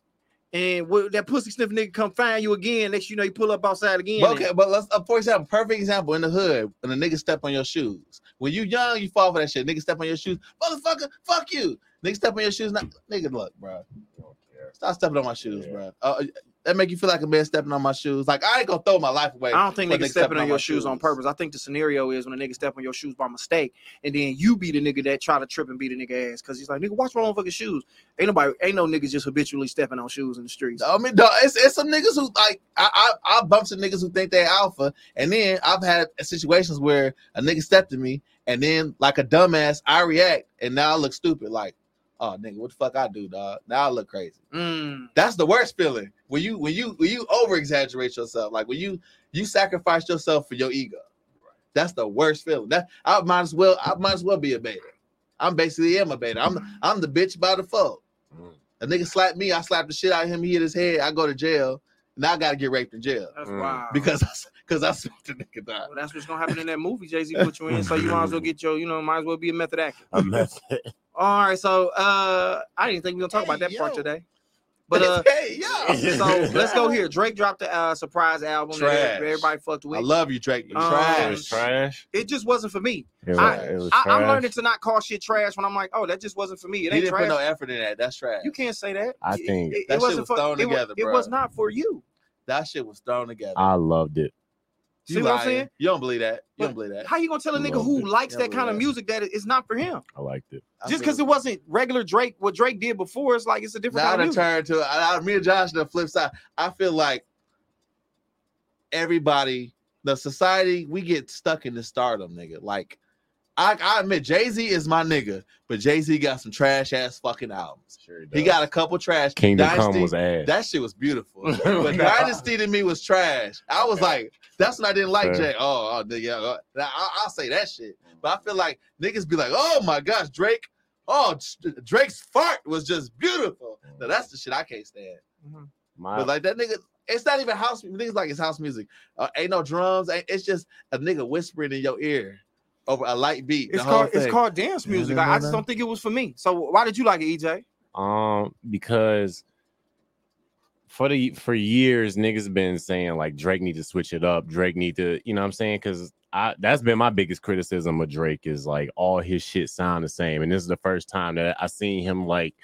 And when that pussy sniffing nigga come find you again, next you know you pull up outside again. But and- okay, but let's uh, for example, perfect example in the hood when a nigga step on your shoes. When you young, you fall for that shit. Nigga step on your shoes, motherfucker, fuck you. Nigga step on your shoes, not nigga. Look, bro, stop stepping on my shoes, Yeah. bro. Uh, that make you feel like a man stepping on my shoes. Like I ain't gonna throw my life away. I don't think niggas niggas stepping on your shoes on purpose. I think the scenario is when a nigga step on your shoes by mistake, and then you be the nigga that try to trip and beat a nigga ass because he's like, nigga, watch my motherfucking shoes. Ain't nobody, ain't no niggas just habitually stepping on shoes in the streets. I mean, dog, it's, it's some niggas who like I I, I bump some niggas who think they alpha, and then I've had situations where a nigga stepped to me, and then like a dumbass, I react, and now I look stupid. Like, oh nigga, what the fuck I do, dog? Now I look crazy. Mm, That's the worst feeling when you when you when you over exaggerate yourself, like when you you sacrifice yourself for your ego. That's the worst feeling. That I might as well I might as well be a beta. I'm basically am a beta. I'm I'm the bitch by default. Mm. A nigga slapped me, I slapped the shit out of him. He hit his head. I go to jail. Now I gotta get raped in jail that's Mm. wild. because I because I smacked the nigga down. Well, that's what's gonna happen in that movie Jay Z put you in, so you might as well get your, you know, might as well be a method actor. A method. All right, so uh, I didn't think we were gonna talk about Hey, that part today, but uh, <laughs> hey, yo. <laughs> so let's go here. Drake dropped a uh, surprise album that everybody fucked with. I love you, Drake. You Um, It trash. was trash. it just wasn't for me. It was, I, was I, I'm learning to not call shit trash when I'm like, oh, that just wasn't for me. It He ain't didn't trash. put no effort in that. That's trash. you can't say that. I It- think- it, it That shit wasn't was for thrown it, wa- together, it bro. was not for you. That shit was thrown together. I loved it. See what I'm saying? You don't believe that. You But don't believe that. How you gonna tell a nigga who it. likes that but kind of music that it's not for him? I liked it. Just because it wasn't regular Drake, what Drake did before, it's like it's a different now kind to of music. turn to I, I, me and Josh the flip side. I feel like everybody, the society, we get stuck in the stardom, nigga. Like I, I admit Jay Z is my nigga, but Jay Z got some trash ass fucking albums. Sure He got a couple trash. Kingdom Dynasty, Come was ass. That shit was beautiful. <laughs> but Dynasty to me was trash. I was like, that's what I didn't like, Fair. Jay. Oh, oh nigga, uh, I, I'll say that shit. But I feel like niggas be like, oh my gosh, Drake. Oh, Drake's fart was just beautiful. Now that's the shit I can't stand. My, But like that nigga, it's not even house. Music. Niggas like it's house music. Uh, ain't no drums. Ain't, it's just a nigga whispering in your ear over a light beat. It's called it's called dance music. I, I just don't think it was for me. So why did you like it, EJ? Um, because for the for years niggas been saying like Drake need to switch it up. Drake need to, you know what I'm saying? Because I that's been my biggest criticism of Drake is like all his shit sound the same. And this is the first time that I seen him like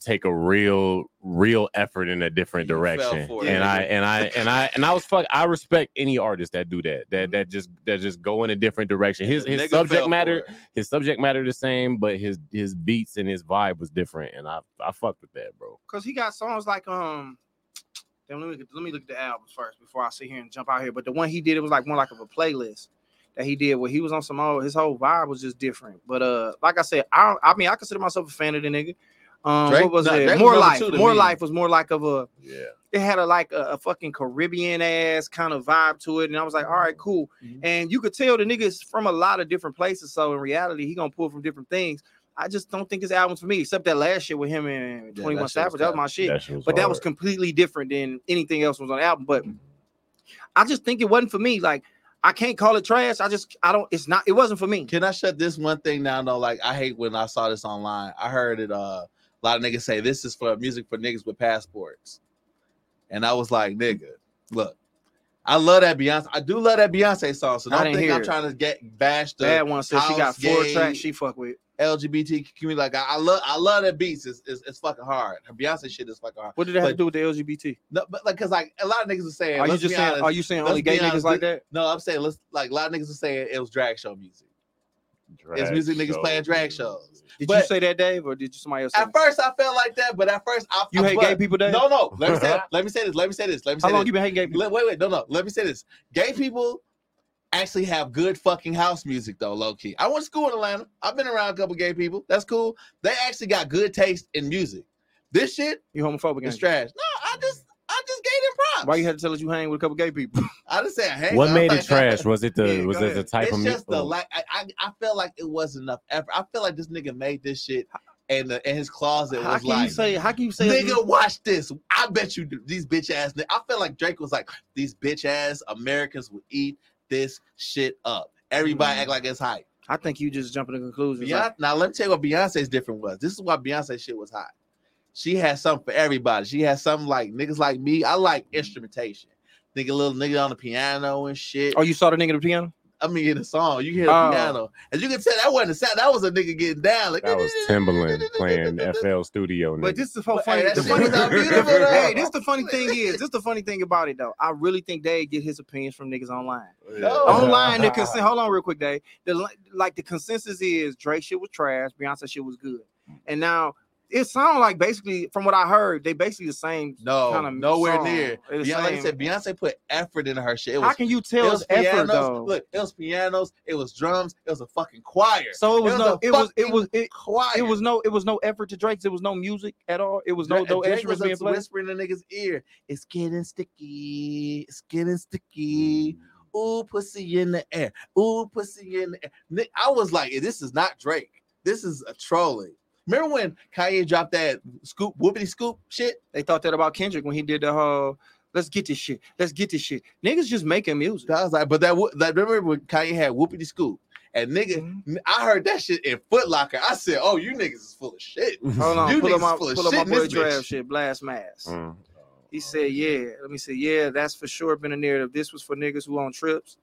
take a real real effort in a different direction. for it, And I and I <laughs> and I and I was fuck I respect any artist that do that. That that just that just go in a different direction. His his subject matter his subject matter the same, but his his beats and his vibe was different, and I I fucked with that, bro. Because he got songs like um. Let me look at, let me look at the albums first before I sit here and jump out here. But the one he did, it was like more like of a playlist that he did where he was on some old. His whole vibe was just different. But uh, like I said, I I mean I consider myself a fan of the nigga. Um, Drake- what was it? More life. More me. life was more like of a. Yeah, It had a like a, a fucking Caribbean ass kind of vibe to it, and I was like, all right, cool. Mhm. And you could tell the nigga's from a lot of different places. So in reality, he gonna pull from different things. I just don't think his album's for me, except that last shit with him and Yeah, 21 that Savage. That was my shit. that but that was completely different than anything else was on the album. But I just think it wasn't for me. Like I can't call it trash. I just I don't. It's not. It wasn't for me. Can I shut this one thing down though? Like I hate when I saw this online. I heard it. Uh, a lot of niggas say this is for music for niggas with passports, and I was like, nigga, look, I love that Beyonce. I do love that Beyonce song. So I don't think I'm it. trying to get bashed the Bad one said she got four gay. tracks she fuck with. LGBT community. Like I, I love, I love that beats. It's, it's, it's fucking hard. Her Beyonce shit is fucking hard. What did that have to do with the LGBT? No, but like, cause like a lot of niggas are saying. Are you just saying? honest, Are you saying only be gay niggas honest, like that? No, I'm saying let's like a lot of niggas are saying it was drag show music. Drag music niggas playing drag shows. Did But- you say that, Dave, or did you somebody else? Say At that? first, I felt like that, but at first, I You I, hate but- gay people, Dave? No, no. Let me say. <laughs> let me say this. Let me say this. Let me say How this. long you been hating gay people? Let- wait, wait, no, no. Let me say this. Gay people actually have good fucking house music, though, low key. I went to school in Atlanta. I've been around a couple gay people. That's cool. They actually got good taste in music. This shit You homophobic? is trash. No, I just, I just gave them props. Why you had to tell us you hang with a couple gay people? <laughs> I just said, hey. What I'm made like- it trash? Was it the Yeah, was it the ahead. type It's of just the music? like. I, I, I felt like it wasn't enough effort. I feel like this nigga made this shit, and the, and his closet How was can you like. say? How can you say? Nigga, watch this. I bet you do. These bitch ass. I feel like Drake was like, these bitch ass Americans will eat this shit up. Everybody Mm. act like it's hype. I think you just jumping to conclusions. Beyonce, Like, now let me tell you what Beyonce's different was. This is why Beyonce shit was hot. She had something for everybody. She had something like niggas like me. I like instrumentation. Nigga, little nigga on the piano and shit. oh, you saw the nigga at the piano? I mean, in the song, you hear the Oh. piano, and you can tell that wasn't a sound. That was a nigga getting down. Like That was <laughs> Timbaland playing <laughs> FL Studio. But this is so funny. hey, that the shit funny <laughs> thing, beautiful, hey, this the funny thing is, this the funny thing about it though. I really think Dave get his opinions from niggas online. No. Online, the consen- hold on real quick, Dave. The like the consensus is Drake shit was trash, Beyonce shit was good, and now it sounds like basically from what I heard, they basically the same. No, kinda nowhere song. near. Beyonce, like I said, Beyonce put effort into her shit. It How can you tell it was effort pianos. though? Look, it was pianos. It was drums. It was a fucking choir. so it was, it was no, it was, it was, it, choir. it was no, it was no effort to Drake's. It was no music at all. It was no, Drake, no Drake instruments was being played. whispering in the nigga's ear. It's getting sticky. It's getting sticky. Mm. Ooh, pussy in the air. Ooh, pussy in the air. I was like, this is not Drake. This is a trolling. Remember when Kanye dropped that scoop, whoopity scoop shit? They thought that about Kendrick when he did the whole "Let's get this shit, let's get this shit." Niggas just making music. I was like, but that, that remember when Kanye had whoopity scoop? And nigga, Mhm. I heard that shit in Foot Locker. I said, oh, you niggas is full of shit. <laughs> Hold on, You pull up my full of pull up my boy this bitch. Trav shit, blast mask. Mm. He said, "Yeah." Let me say, "Yeah." That's for sure been a narrative. This was for niggas who on trips,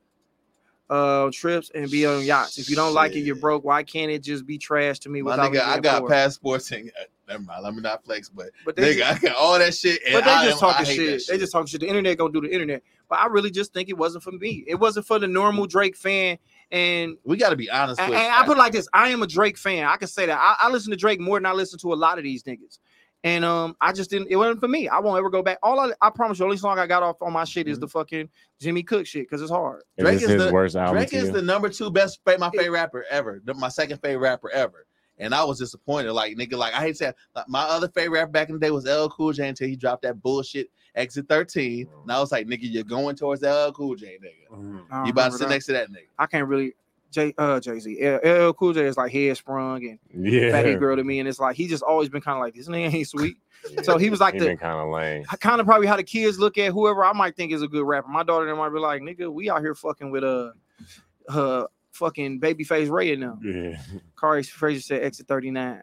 uh, trips and be on yachts. If you don't like it, you're broke. Why can't it just be trash to me My without nigga, I got poor? passports and uh, never mind. Let me not flex, but But they nigga, just, I got all that shit. And but they I just am- talking hate shit. They just talking shit. The internet gonna do the internet. But I really just think it wasn't for me. It wasn't for the normal Drake fan. And We got to be honest And, with. and I put it like this: I am a Drake fan. I can say that. I, I listen to Drake more than I listen to a lot of these niggas. And um, I just didn't. It wasn't for me. I won't ever go back. All I, I promise you, the only song I got off on my shit is the fucking Jimmy Cook shit because it's hard. Is Drake is the- worst album Drake is you? the number two best, my favorite rapper ever. My second favorite rapper ever. And I was disappointed. Like nigga, like I hate to say, like, my other favorite rapper back in the day was LL Cool J until he dropped that bullshit Exit 13. And I was like, nigga, you're going towards LL Cool J, nigga. Mm. I don't You about to sit that. next to that nigga. I can't really. J uh Jay Z, LL Cool J is like head sprung and Yeah. fatty girl to me, and it's like he just always been kind of like this nigga ain't sweet. <laughs> So he was like he the kind of lame. kind of probably how the kids look at whoever I might think is a good rapper. My daughter they might be like, nigga, we out here fucking with uh, uh fucking babyface Ray and them. Yeah. Kari Frazier said exit 39.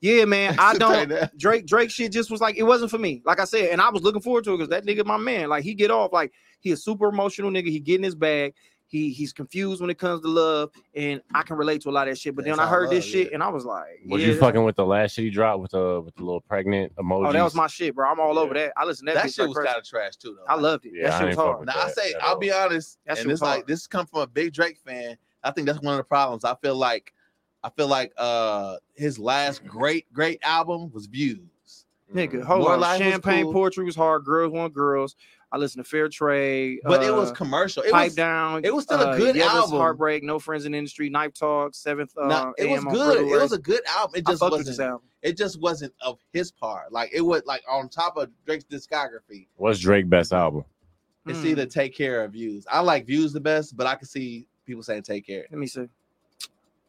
Yeah, man. <laughs> I don't Drake Drake shit just was like it wasn't for me. Like I said, and I was looking forward to it because that nigga my man. Like he get off like he a super emotional nigga. He get in his bag. He he's confused when it comes to love, and I can relate to a lot of that shit. But That's then I how heard this shit, yeah. and I was like, Was yeah, you that- fucking with the last shit he dropped with the with the little pregnant emoji? Oh, that was my shit, bro. I'm all over that. I listen to that. That shit like was kind of trash too, though. I loved it. Yeah, that I shit was fuck hard. with Now I say, I'll all. be honest, That shit and was this like hard. this come from a big Drake fan. I think that's one of the problems. I feel like, I feel like uh his last great great album was Views. Nigga, hold More on. Life was Champagne cool. poetry was hard. Girls want girls. I listened to Fair Trade. But it was uh, commercial. It Pipe was down. it was still a uh, good Yeva's album. Heartbreak. No friends in the industry. Knife Talk. Seventh. Uh, nah, it was AM on good. It was a good album. It just fucked with this wasn't. album. It just wasn't of his part. Like it was like on top of Drake's discography. What's Drake best album? It's Hmm. either Take Care or Views. I like Views the best, but I can see people saying Take Care. Let me see.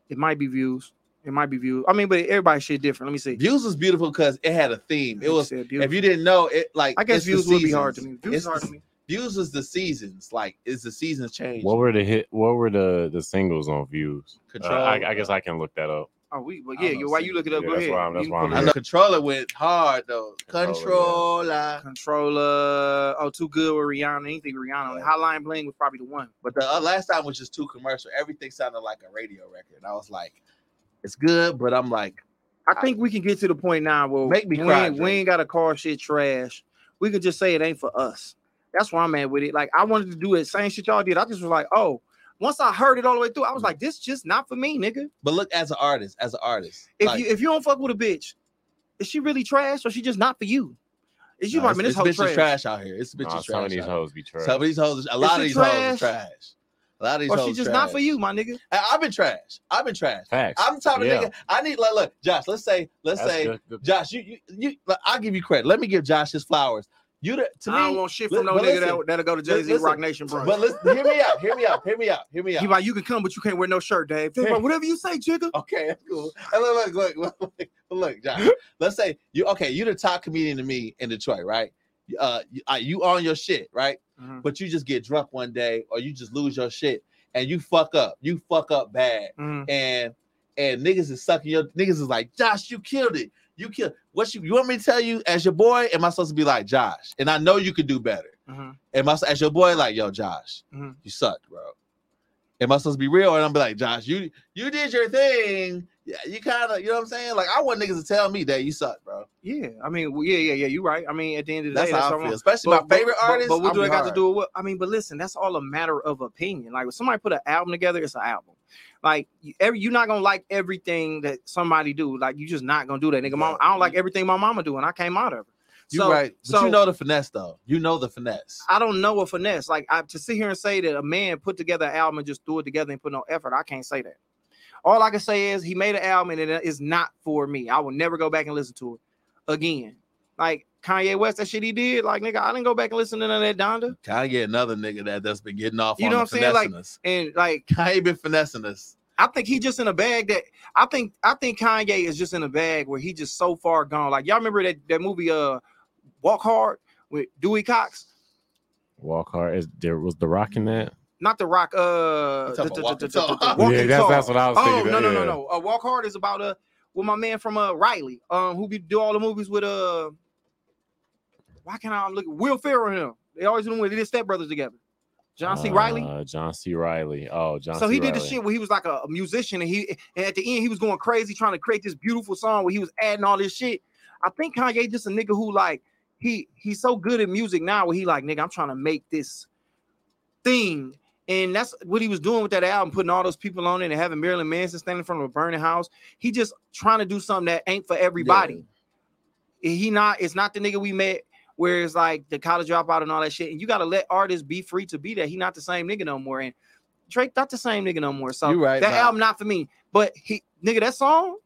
It might be views. It might be views. I mean, but everybody's shit different. Let me see. Views was beautiful because it had a theme. It was if you didn't know it, like I guess views would be hard to me. Views It's hard the- to me. views is the seasons. Like, is the seasons changing? What were the hit? What were the the singles on views? Uh, Control. I, I guess I can look that up. Oh, we, but yeah, don't know, why you look it up? yeah, Go that's ahead. why I'm- that's why I'm pull I it know up. Controlla went hard though. Controlla, yeah. Controlla. Controlla. Oh, too good with Rihanna. Anything Rihanna. Yeah. Hotline Bling was probably the one. But the uh, last time was just too commercial. Everything sounded like a radio record. I was like, it's good, but I'm like, I think we can get to the point now where Make me we, cry, ain't, we ain't got to call shit trash. We could just say it ain't for us. That's where I'm at with it. Like I wanted to do it, same shit y'all did. I just was like, oh, once I heard it all the way through, I was like, this just not for me, nigga. but look, as an artist, as an artist, If like, you if you don't fuck with a bitch, is she really trash or she just not for you? Is you nah, like, it's, man, this it's whole trash. trash. out here. It's bitches Nah, trash. some of these hoes be trash. Some of these hoes, a lot of it these hoes trash? is trash. A lot of these Or she's just trash. not for you, my nigga. I, I've been trash. I've been trash. Facts. I'm the type of Yeah. nigga. I need like look, Josh. Let's say, let's That's say, good- good. Josh, you, you, you. Like, I'll give you credit. Let me give Josh his flowers. You, the, to me. I don't want shit from no nigga listen, that, that'll go to Jay Z Roc Nation, bro. but listen, hear me out. Hear me out. Hear me out. Hear me out. He like, you can come, but you can't wear no shirt, Dave. Hey. <laughs> Whatever you say, jigga. Okay, that's cool. And look, look, look, look, look, look, Josh. <laughs> Let's say you okay. You're the top comedian to me in Detroit, right? Uh, you, uh, on your shit, right? Mhm. But you just get drunk one day, or you just lose your shit, and you fuck up. You fuck up bad, Mhm. and and niggas is sucking your niggas is like, Josh, you killed it. You killed. What you you want me to tell you as your boy? Am I supposed to be like Josh? And I know you could do better. Mhm. Am I as your boy like, yo, Josh, Mhm. you sucked, bro? Am I supposed to be real? And I'm be like, Josh, you you did your thing. Yeah, you kind of, you know what I'm saying? Like, I want niggas to tell me that you suck, bro. Yeah, I mean, well, yeah, yeah, yeah. You're right. I mean, at the end of the That's day, that's how I feel. want. Especially my favorite but, artist. But, what do I got to do with what? I mean, but listen, that's all a matter of opinion. Like when somebody put an album together, it's an album. Like you- every you're not gonna like everything that somebody do. Like you just not gonna do that, nigga. Mom, I don't like everything my mama do, and I came out of her. You So- right. But so- you know the finesse though. You know the finesse. I don't know a finesse. Like I, to sit here and say that a man put together an album and just threw it together and put no effort, I can't say that. All I can say is he made an album and it is not for me. I will never go back and listen to it again. Like Kanye West, that shit he did, like nigga, I didn't go back and listen to none of that Donda. Kanye, another nigga that that's been getting off You on know what I'm saying? Like- us. And like <laughs> Kanye been finessing us. I think he just in a bag that I think I think Kanye is just in a bag where he just so far gone. Like y'all remember that that movie uh Walk Hard with Dewey Cox? Walk hard. Is there was the rock in that? Not the rock uh yeah, that's what I was Oh thinking. no no no no! Uh, Walk Hard is about uh with my man from uh Reilly, um, who be do all the movies with uh. Why can't I look Will Ferrell and him? They always do when they did Step Brothers together. John C. Reilly. Uh, John C. Reilly. Oh, John. so C. he did the shit where he was like a, a musician, and he and at the end he was going crazy trying to create this beautiful song where he was adding all this shit. I think Kanye just a nigga who like he he's so good at music now where he like nigga I'm trying to make this thing. And that's what he was doing with that album, putting all those people on it and having Marilyn Manson standing in front of a burning house. He just trying to do something that ain't for everybody. He not, it's not the nigga we met where it's like the college dropout and all that shit. And you gotta let artists be free to be that. He not the same nigga no more. And Drake not the same nigga no more. So right, that album not for me. But he nigga, that song,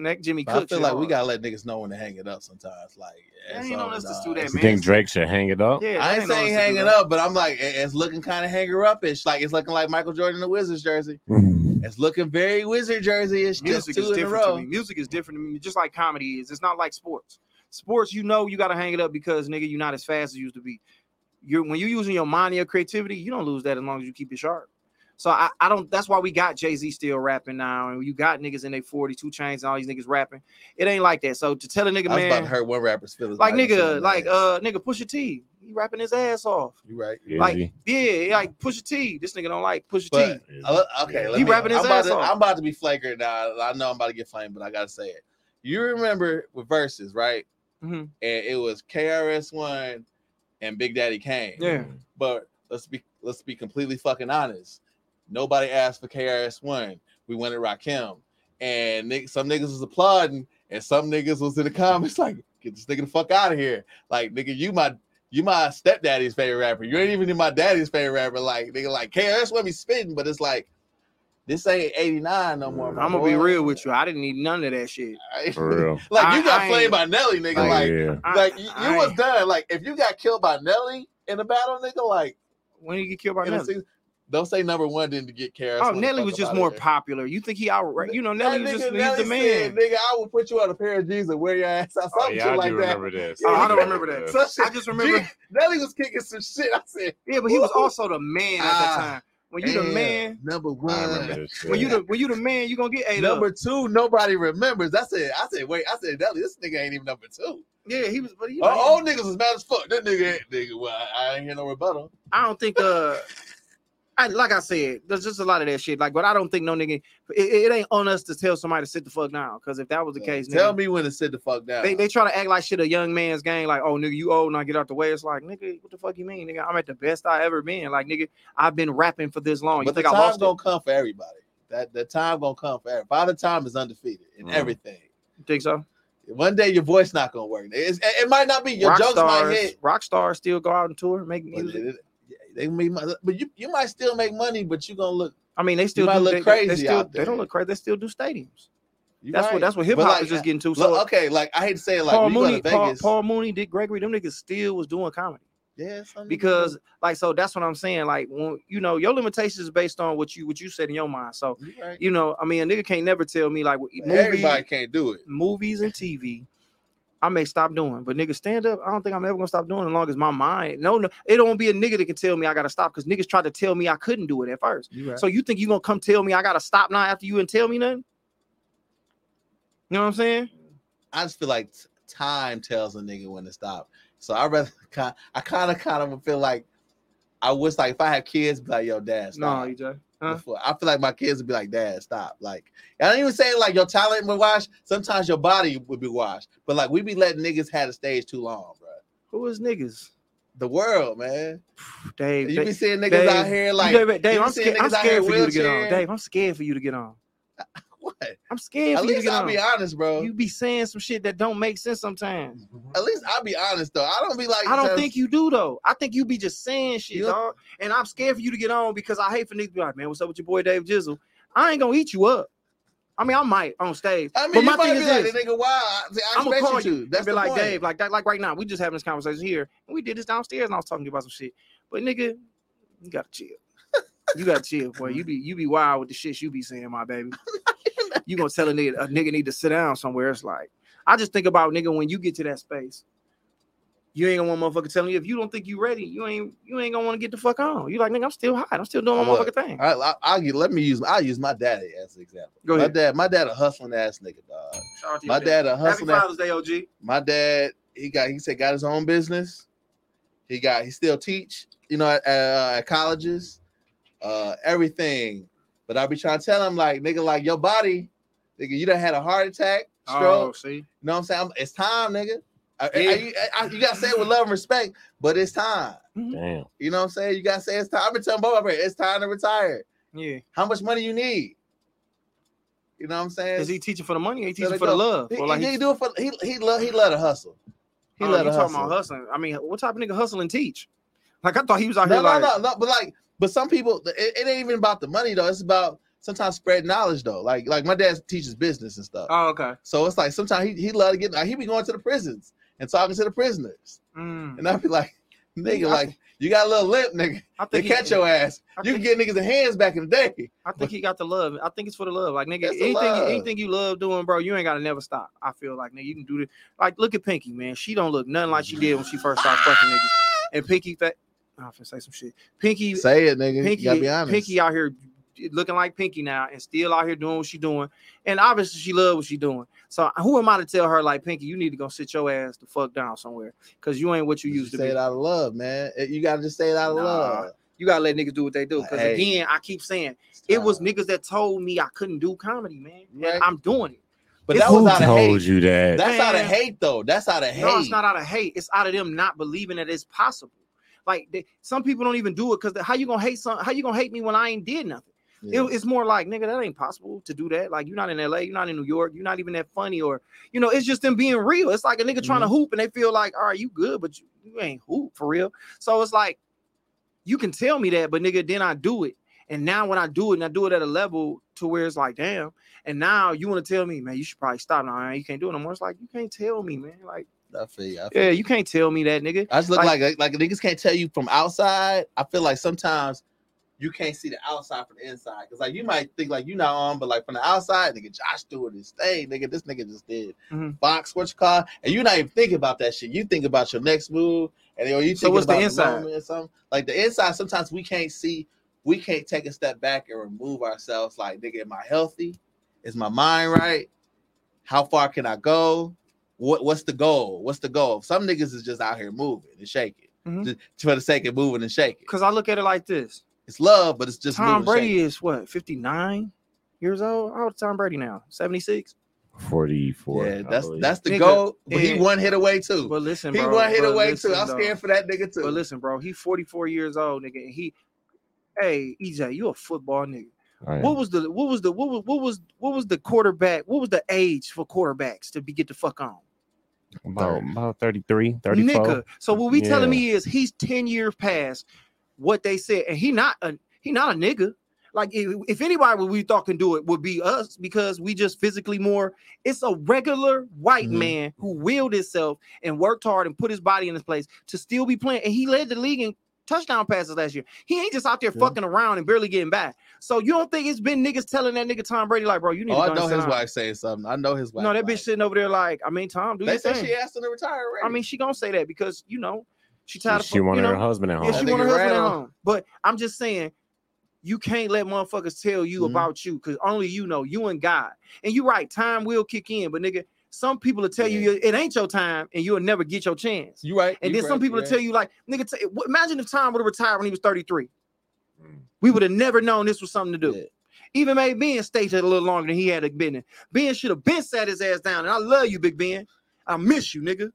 that Jimmy But I Cook. feel shit like we gotta let niggas know when to hang it up sometimes. Like, yeah, Ain't it's no over, let's just dog. do that, You man. think Drake should hang it up? Yeah, I that ain't saying let's hang it up, but I'm like, it's looking kind of hanger up-ish. Like it's looking like Michael Jordan in the Wizards jersey. Mm-hmm. It's looking very Wizard jersey. It's just Music is two in a different to me. Music is different to me, just like comedy is. It's not like sports. Sports, you know, you gotta hang it up because nigga, you're not as fast as you used to be. You're when you're using your mind, and your creativity, you don't lose that as long as you keep it sharp. So I, I don't. That's why we got Jay Z still rapping now, and you got niggas in their 42 chains and all these niggas rapping. It ain't like that. So to tell a nigga, I was about to man, hurt one rapper's feelings. like nigga, like uh, nigga, Pusha T, he rapping his ass off. you right. Is like, he? Yeah, like Pusha T. This nigga don't like Pusha But T. uh, okay, let He me, rapping his I'm about ass to, off. I'm about to be flagrant now. I know I'm about to get flamed, but I gotta say it. You remember with verses, right? Mhm. And it was KRS One and Big Daddy Kane. Yeah. But let's be let's be completely fucking honest. Nobody asked for KRS One. We wanted Rakim, and nigg- some niggas was applauding, and some niggas was in the comments <laughs> like, "Get this nigga the fuck out of here!" Like, nigga, you my you my stepdaddy's favorite rapper. You ain't even in my daddy's favorite rapper. Like, nigga, like KRS One be spitting, but it's like this ain't '89 no more. I'm gonna be real with you. I didn't need none of that shit. <laughs> For real. like I- you got I flamed by Nelly, nigga. Oh, like, yeah. I- like you, you I was ain't- done. Like, if you got killed by Nelly in a battle, nigga, like when you get killed by Nelly. season, Don't say number one didn't get Karis. Oh, Nelly was just more popular. You think he out? You know, Nelly was just he's the man. Said, nigga, I will put you on a pair of jeans and wear your ass out. Oh, Something yeah, I like do that. remember this. Oh, I don't remember that. Some shit- I just remember. G- Nelly was kicking some shit. I said, Yeah, but he was also the man at Ah, that time. When you the man, number one. when you the when you the man, you gonna get ate Number up. two, nobody remembers. I said, I said, wait, I said, Nelly, this nigga ain't even number two. Yeah, he was. But you Oh, know, all niggas is mad as fuck. That nigga nigga. Well, I, I ain't hear no rebuttal. I don't think. Uh, I like I said, there's just a lot of that shit. Like, but I don't think no nigga. It, it ain't on us to tell somebody to sit the fuck down. Because if that was the case, Tell nigga, me when to sit the fuck down. They, they try to act like shit a young man's game, like, oh nigga, you old now get out the way. It's like, nigga, what the fuck you mean? Nigga, I'm at the best I ever been. Like, nigga, I've been rapping for this long. You but the think I time lost gonna it? come for everybody. That the time gonna come for everybody. By the Time is undefeated in Mm. everything. You think so? One day your voice not gonna work. It's, it, it might not be your rock jokes might stars, hit. rock stars still go out and tour, make music. They may, but you, you might still make money, but you're gonna look. I mean, they still do, look they, crazy They, still, they don't look crazy. They still do stadiums. You That's right. what that's what hip hop like, is just getting to. Look, So okay, like I hate to say it, like Paul when you go Mooney, Paul, Paul Mooney, Dick Gregory, them niggas still was doing comedy yeah, because, like, so that's what I'm saying. Like, when you know, your limitations is based on what you what you said in your mind. So you right. you know, I mean, a nigga can't never tell me like what- Everybody can't do it. movies and TV. I may stop doing, but nigga, stand up. I don't think I'm ever gonna stop doing as long as my mind. No, no, it don't be a nigga that can tell me I gotta stop because niggas tried to tell me I couldn't do it at first. You right. So you think you gonna come tell me I gotta stop now after you and tell me nothing? You know what I'm saying? I just feel like time tells a nigga when to stop. So I rather <laughs> I kind of kind of feel like I wish like if I have kids, be like, yo, dad, No. EJ. Huh? I feel like my kids would be like, Dad, stop. Like, I don't even say like your talent would wash. Sometimes your body would be washed. But like we be letting niggas have the stage too long, bro. Who is niggas? The world, man. <sighs> Dave. You Dave, be seeing niggas Dave, out here like Dave, Dave, I'm scared. I'm niggas out here scared for you to get on. Dave, I'm scared for you to get on. <laughs> what? I'm scared At for you to least I'll on. be honest, bro. You be saying some shit that don't make sense sometimes. At least I'll be honest though. I don't be like I don't think you do though. I think you be just saying shit, dog. And I'm scared for you to get on because I hate for niggas to be like, man, what's up with your boy Dave Jizzle? I ain't gonna eat you up. I mean, I might on stage. I mean, but you my might thing be is like, this. nigga, wow. I, I'm gonna call you you. That's be like, point. Dave, like that, like right now, we just having this conversation here, and we did this downstairs, and I was talking to you about some shit. But nigga, you gotta chill. You gotta chill, boy. You be you be wild with the shit you be saying, my baby. <laughs> <laughs> you gonna tell a nigga a nigga need to sit down somewhere. It's like I just think about nigga when you get to that space. You ain't gonna want motherfucker telling you if you don't think you ready, you ain't you ain't gonna want to get the fuck on. You like nigga, I'm still hot. I'm still doing my Look, motherfucking thing. I, I, I'll let me use I'll use my daddy as an example. Go ahead. my dad, my dad a hustling ass nigga, dog. My dad a Happy hustling ass. Father's Day, OG. My dad, he got he said got his own business. He got he still teach, you know, at, uh, at colleges, uh, everything. But I be trying to tell him like, nigga, like your body, nigga, you done had a heart attack, oh, stroke. Oh, see, You know what I'm saying? I'm- it's time, nigga. I- I- Yeah. you, I- you gotta say it with love and respect, but it's time. Mm-hmm. Damn. You know what I'm saying? You gotta say it's time. I've been telling both of them, it's time to retire. yeah. How much money you need? You know what I'm saying? Is he teaching for the money? Or he teaching it for the love? He, Or like he, he- he do it for he he love he love to hustle. He Oh, love you to talking hustle. about hustling? I mean, what type of nigga hustle and teach? Like I thought he was out No, here no, like, no, no. But like, but some people, it, it ain't even about the money though. It's about sometimes spread knowledge though. Like, like my dad teaches business and stuff. oh, okay. So it's like sometimes he he love to get like he be going to the prisons and talking to the prisoners, Mm. and I be like, nigga, like you got a little limp, nigga. I They think he- catch your ass. I You can get niggas the hands back in the day. I think he got the love. I think it's for the love. Like nigga, anything, anything you love doing, bro, you ain't gotta never stop. I feel like nigga, you can do this. Like look at Pinky, man. She don't look nothing like she did when she first started fucking niggas. And Pinky, fat. I'm finna say some shit. Pinky, Say it, nigga. Pinky, you gotta be honest. Pinky out here looking like Pinky now, and still out here doing what she doing. And obviously, she love what she doing. So who am I to tell her like Pinky, you need to go sit your ass the fuck down somewhere because you ain't what you You used to say be. it out of love, man. You gotta just say it out of Nah, love. You gotta let niggas do what they do. Because Hey. again, I keep saying it was niggas that told me I couldn't do comedy, man. And Right. I'm doing it. but it's- that was Who out of told hate. you that? That's out of hate, though. That's out of hate. No, it's not out of hate. It's out of them not believing that it's possible. Like they, some people don't even do it because how you gonna hate some? How you gonna hate me when I ain't did nothing? It- it's more like nigga, that ain't possible to do that. Like you're not in LA, you're not in New York, you're not even that funny, or you know, it's just them being real. It's like a nigga trying to Mm-hmm. hoop and they feel like, all right, you good, but you, you ain't hoop for real. So it's like you can tell me that, but nigga, then I do it. And now when I do it, and I do it at a level to where it's like, damn. And now you want to tell me, man, you should probably stop now. man. You can't do it no more. It's like you can't tell me, man. Like, I feel you. I feel yeah, you. you can't tell me that, nigga. I just look like- like, like niggas can't tell you from outside. I feel like sometimes you can't see the outside from the inside. Cause like you might think like you not on, but like from the outside, nigga, Josh doing this thing, nigga. This nigga just did Mhm. box what you call, and you're not even thinking about that shit. You think about your next move, and then you So think what's the inside? or something. Like the inside, sometimes we can't see. We can't take a step back and remove ourselves. Like, nigga, am I healthy? Is my mind right? How far can I go? What What's the goal? What's the goal? Some niggas is just out here moving and shaking Mhm. just for the sake of moving and shaking. Because I look at it like this: It's love, but it's just Tom moving Brady shaking. is what 59 years old. How old is Tom Brady now? 76. 44. Yeah, that's that's the Nigga, goal. But he one hit away too. But listen, bro, he bro. one hit away listen, too. I'm though. scared for that nigga too. But listen, bro, he 44 years old, nigga. And he, hey, EJ, you a football nigga. What was the what was the what was what was what was the quarterback? What was the age for quarterbacks to be get the fuck on? About, about 33, 34. Nigga. So what we telling me is he's 10 years past what they said, and he not a he not a nigga. Like if, if anybody we thought can do it would be us because we just physically more. It's a regular white Mhm. man who willed himself and worked hard and put his body in his place to still be playing. And he led the league in touchdown passes last year. He ain't just out there Yeah. fucking around and barely getting back. So you don't think it's been niggas telling that nigga Tom Brady like, bro, you need oh, to I know his wife saying something. I know his wife. No, that bitch like- sitting over there like, I mean, Tom, do They your said thing. she asked him to retire already. I mean, she gonna say that because you know she She, tired of she fuck- wanted you know, her husband at home. Yeah, she That want her nigga husband at home. But I'm just saying, you can't let motherfuckers tell you Mhm. about you because only you know you and God. And you're right, time will kick in, but nigga, some people will tell you it ain't your time and you'll never get your chance. you right. And you then some people will tell you like, nigga, t- imagine if Tom would have retired when he was 33. Mm. We would have never known this was something to do. Yeah. Even made Ben stay a little longer than he had been. Ben should have been sat his ass down. And I love you, Big Ben. I miss you, nigga.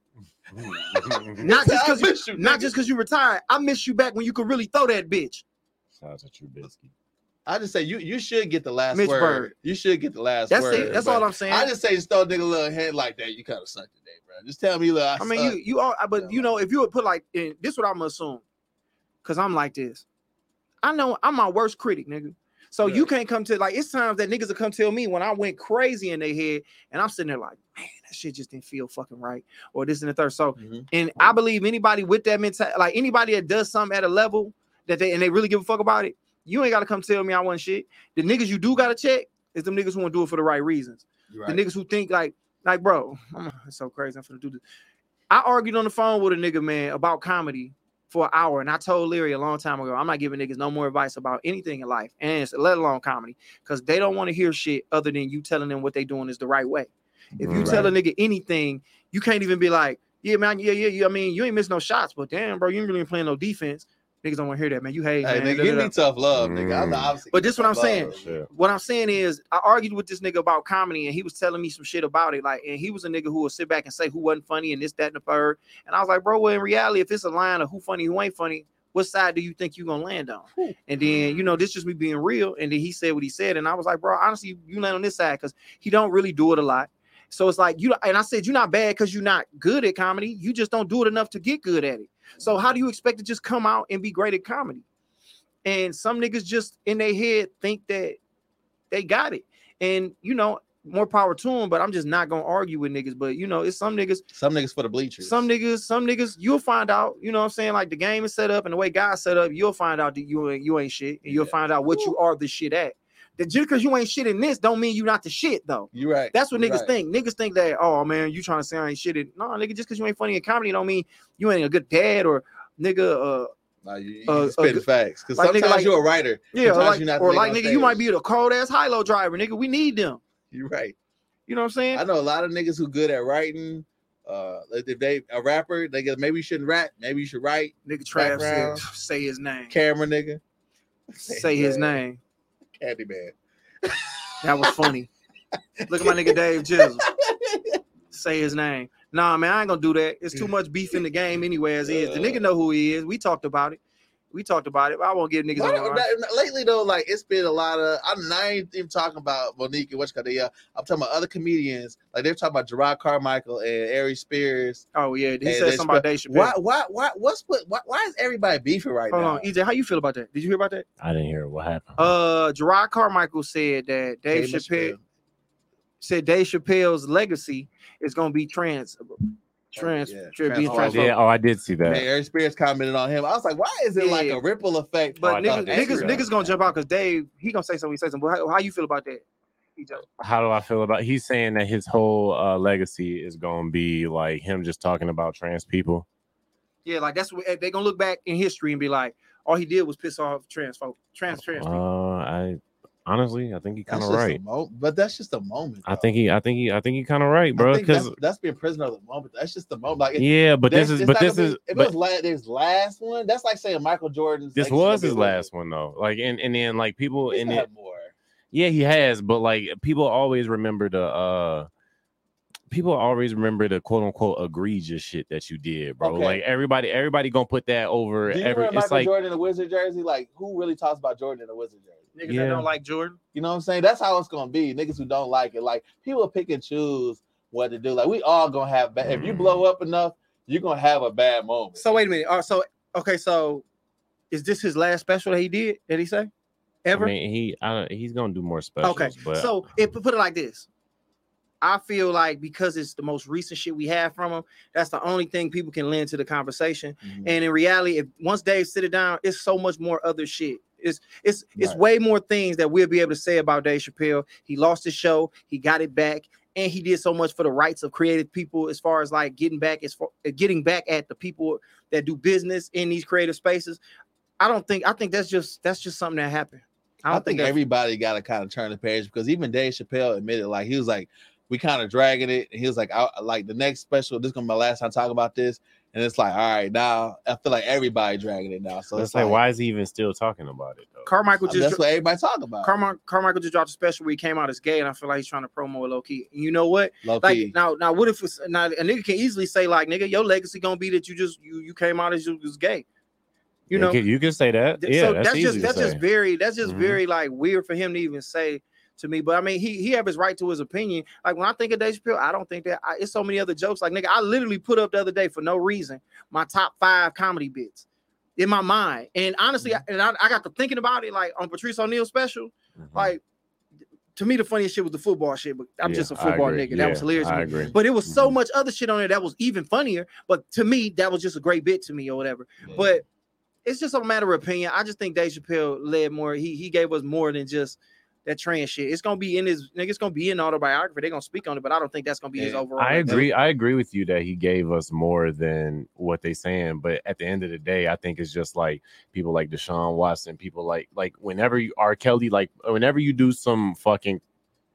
<laughs> Not just because you, you, not nigga. just because you retired. I miss you back when you could really throw that bitch. Out to Trubisky. I just say you you should get the last Mitch word. Bird. You should get the last That's word. it. That's all I'm saying. I just say just throw a nigga a little head like that. You kind of suck today, bro. Just tell me, look, I, I mean, suck. you you all, but you know, if you would put like in this, what I'm assume, because I'm like this. I know I'm my worst critic, nigga. So you can't come to like it's times that niggas will come tell me when I went crazy in their head, and I'm sitting there like, man, that shit just didn't feel fucking right, or this and the third. So, Mhm. and I believe anybody with that mentality, like anybody that does something at a level that they and they really give a fuck about it, you ain't gotta come tell me I want shit. The niggas you do gotta check is them niggas who want to do it for the right reasons. You The niggas who think like, like, bro, it's so crazy. I'm gonna do this. I argued on the phone with a nigga, man, about comedy for an hour, and I told Leary a long time ago, I'm not giving niggas no more advice about anything in life, and let alone comedy, because they don't want to hear shit other than you telling them what they doing is the right way. If you tell a nigga anything, you can't even be like, yeah, man, yeah, yeah, yeah. I mean, you ain't missing no shots, but damn, bro, you ain't really playing no defense. Niggas don't want to hear that, man. You hate, Hey, man. nigga, give me tough love, nigga. I'm Mm. obviously. But this what I'm tough saying. love. Shit. what I'm saying is, I argued with this nigga about comedy, and he was telling me some shit about it. Like, and he was a nigga who would sit back and say who wasn't funny and this, that, and the third. And I was like, bro, well, in reality, if it's a line of who funny, who ain't funny, what side do you think you're gonna land on? Whew. And then, you know, this just me being real. And then he said what he said, and I was like, bro, honestly, you land on this side because he don't really do it a lot. So it's like you and I said you're not bad because you're not good at comedy. You just don't do it enough to get good at it. So how do you expect to just come out and be great at comedy? And some niggas just in their head think that they got it. And you know, more power to them, but I'm just not gonna argue with niggas. But you know, it's some niggas, Some niggas for the bleachers. some niggas, some niggas, you'll find out, you know what I'm saying? Like the game is set up and the way God set up, you'll find out that you ain't you ain't shit, and you'll find out what you are the shit at. That just because you ain't shit in this, don't mean you not the shit though. You right. That's what You niggas right. think. Niggas think that, oh man, you trying to say I ain't shit in. No, nigga, just because you ain't funny in comedy don't mean you ain't a good dad or nigga, uh, Nah, you, you Uh, can spit uh, facts. Because like nigga, sometimes like- you're a writer. yeah, or like, or nigga like nigga, you might be the cold ass high low driver, nigga. We need them. You're right. You know what I'm saying? I know a lot of niggas who good at writing. Uh, if they a rapper, they get maybe you shouldn't rap. Maybe you should write. Nigga Trav said, say his name. Camera nigga, <laughs> Say his name. Candyman. That was funny. Look at my nigga Dave Jizzle. Say his name. Nah, man, I ain't gonna do that. It's too <laughs> much beef in the game anyway, as is. The uh. nigga know who he is. We talked about it. We talked about it. But I won't give niggas Why no that- lately though, like it's been a lot of. I'm not even talking about Monique and what's called uh, I'm talking about other comedians. Like they're talking about Jerrod Carmichael and Ari Spears. Oh yeah, he said they something about Dave Chappelle. Why? Why? Why? What's what? Why, why is everybody beefing right Hold now? on, EJ, how you feel about that? Did you hear about that? I didn't hear what happened. Uh, Jerrod Carmichael said that Dave Dave Chappelle said Dave Chappelle's legacy is gonna be trans Trans, Yeah, trans being transphobic. transphobic. Yeah, oh, I did see Man, that. Eric Spears commented on him. I was like, why is it like a ripple effect? But Oh, niggas, niggas, niggas gonna jump out because Dave, he gonna say something. He say something. How, how you feel about that? How do I feel about? He's saying that his whole uh, legacy is gonna be like him just talking about trans people. Yeah, like that's what they gonna look back in history and be like, all he did was piss off trans folk, trans trans Uh. I honestly, I think he's kind of right. mo- but that's just a moment. I think he, I think he, I think he kind of right, bro. think that's, Because that's being prisoner of the moment. That's just the moment. Like, it- yeah, but this is, but this gonna is, be- if but it was la- his last one, that's like saying Michael Jordan's. this was his last one though. Like, and and then like people, He's and more. yeah, he has, but like people always remember the, uh people always remember the quote unquote egregious shit that you did, bro. Okay. Like everybody, everybody gonna put that over Do you every. remember It's Michael like Jordan in a Wizard jersey? Like, who really talks about Jordan in a Wizard jersey? Niggas yeah. that don't like Jordan. You know what I'm saying? That's how it's gonna be. Niggas who don't like it, like people pick and choose what to do. Like we all gonna have. bad. if you blow up enough, you're gonna have a bad moment. So wait a minute. Uh, so okay, so is this his last special that he did? Did he say ever? I mean, he, I, he's gonna do more specials. okay, but so if put it like this, I feel like because it's the most recent shit we have from him, that's the only thing people can lend to the conversation. Mhm. And in reality, if once Dave sit it down, it's so much more other shit. It's it's it's Right. way more things that we'll be able to say about Dave Chappelle. He lost his show, he got it back, and he did so much for the rights of creative people as far as like getting back as far getting back at the people that do business in these creative spaces. I don't think I think that's just that's just something that happened. I, don't think that's- everybody got to kind of turn the page because even Dave Chappelle admitted, like he was like, we kind of dragging it. And he was like, I, like the next special, this is gonna be my last time talking about this. And it's like, all right, now I feel like everybody dragging it now. So it's it's like, like, why is he even still talking about it though? Carmichael I mean, just that's what everybody talk about. Carmichael, Carmichael just dropped a special where he came out as gay, and I feel like he's trying to promo it low key. And you know what? Low Like key. now, now what if it's now a nigga can easily say like, nigga, your legacy gonna be that you just you you came out as you was gay. You know, can, you can say that. Yeah, so that's, that's, easy just to that's say. just very that's just Mhm. very like weird for him to even say to me. But I mean, he he have his right to his opinion. Like when I think of Dave Chappelle, I don't think that I, it's so many other jokes. Like nigga, I literally put up the other day for no reason my top five comedy bits in my mind. And honestly, Mm-hmm. I- and I, I got to thinking about it like on Patrice O'Neal special. Mhm. Like to me, the funniest shit was the football shit. But I'm Yeah, just a football agree. nigga. That was hilarious. I agree. But it was so Mhm. much other shit on there that was even funnier. But to me, that was just a great bit to me or whatever. Yeah. But it's just a matter of opinion. I just think Dave Chappelle led more. He he gave us more than just that trans shit. It's gonna be in his nigga. It's gonna be in autobiography. They're gonna speak on it, but I don't think that's gonna be his overall. I agree. I agree with you that he gave us more than what they saying. But at the end of the day, I think it's just like people like Deshaun Watson, people like like whenever you R. Kelly, like whenever you do some fucking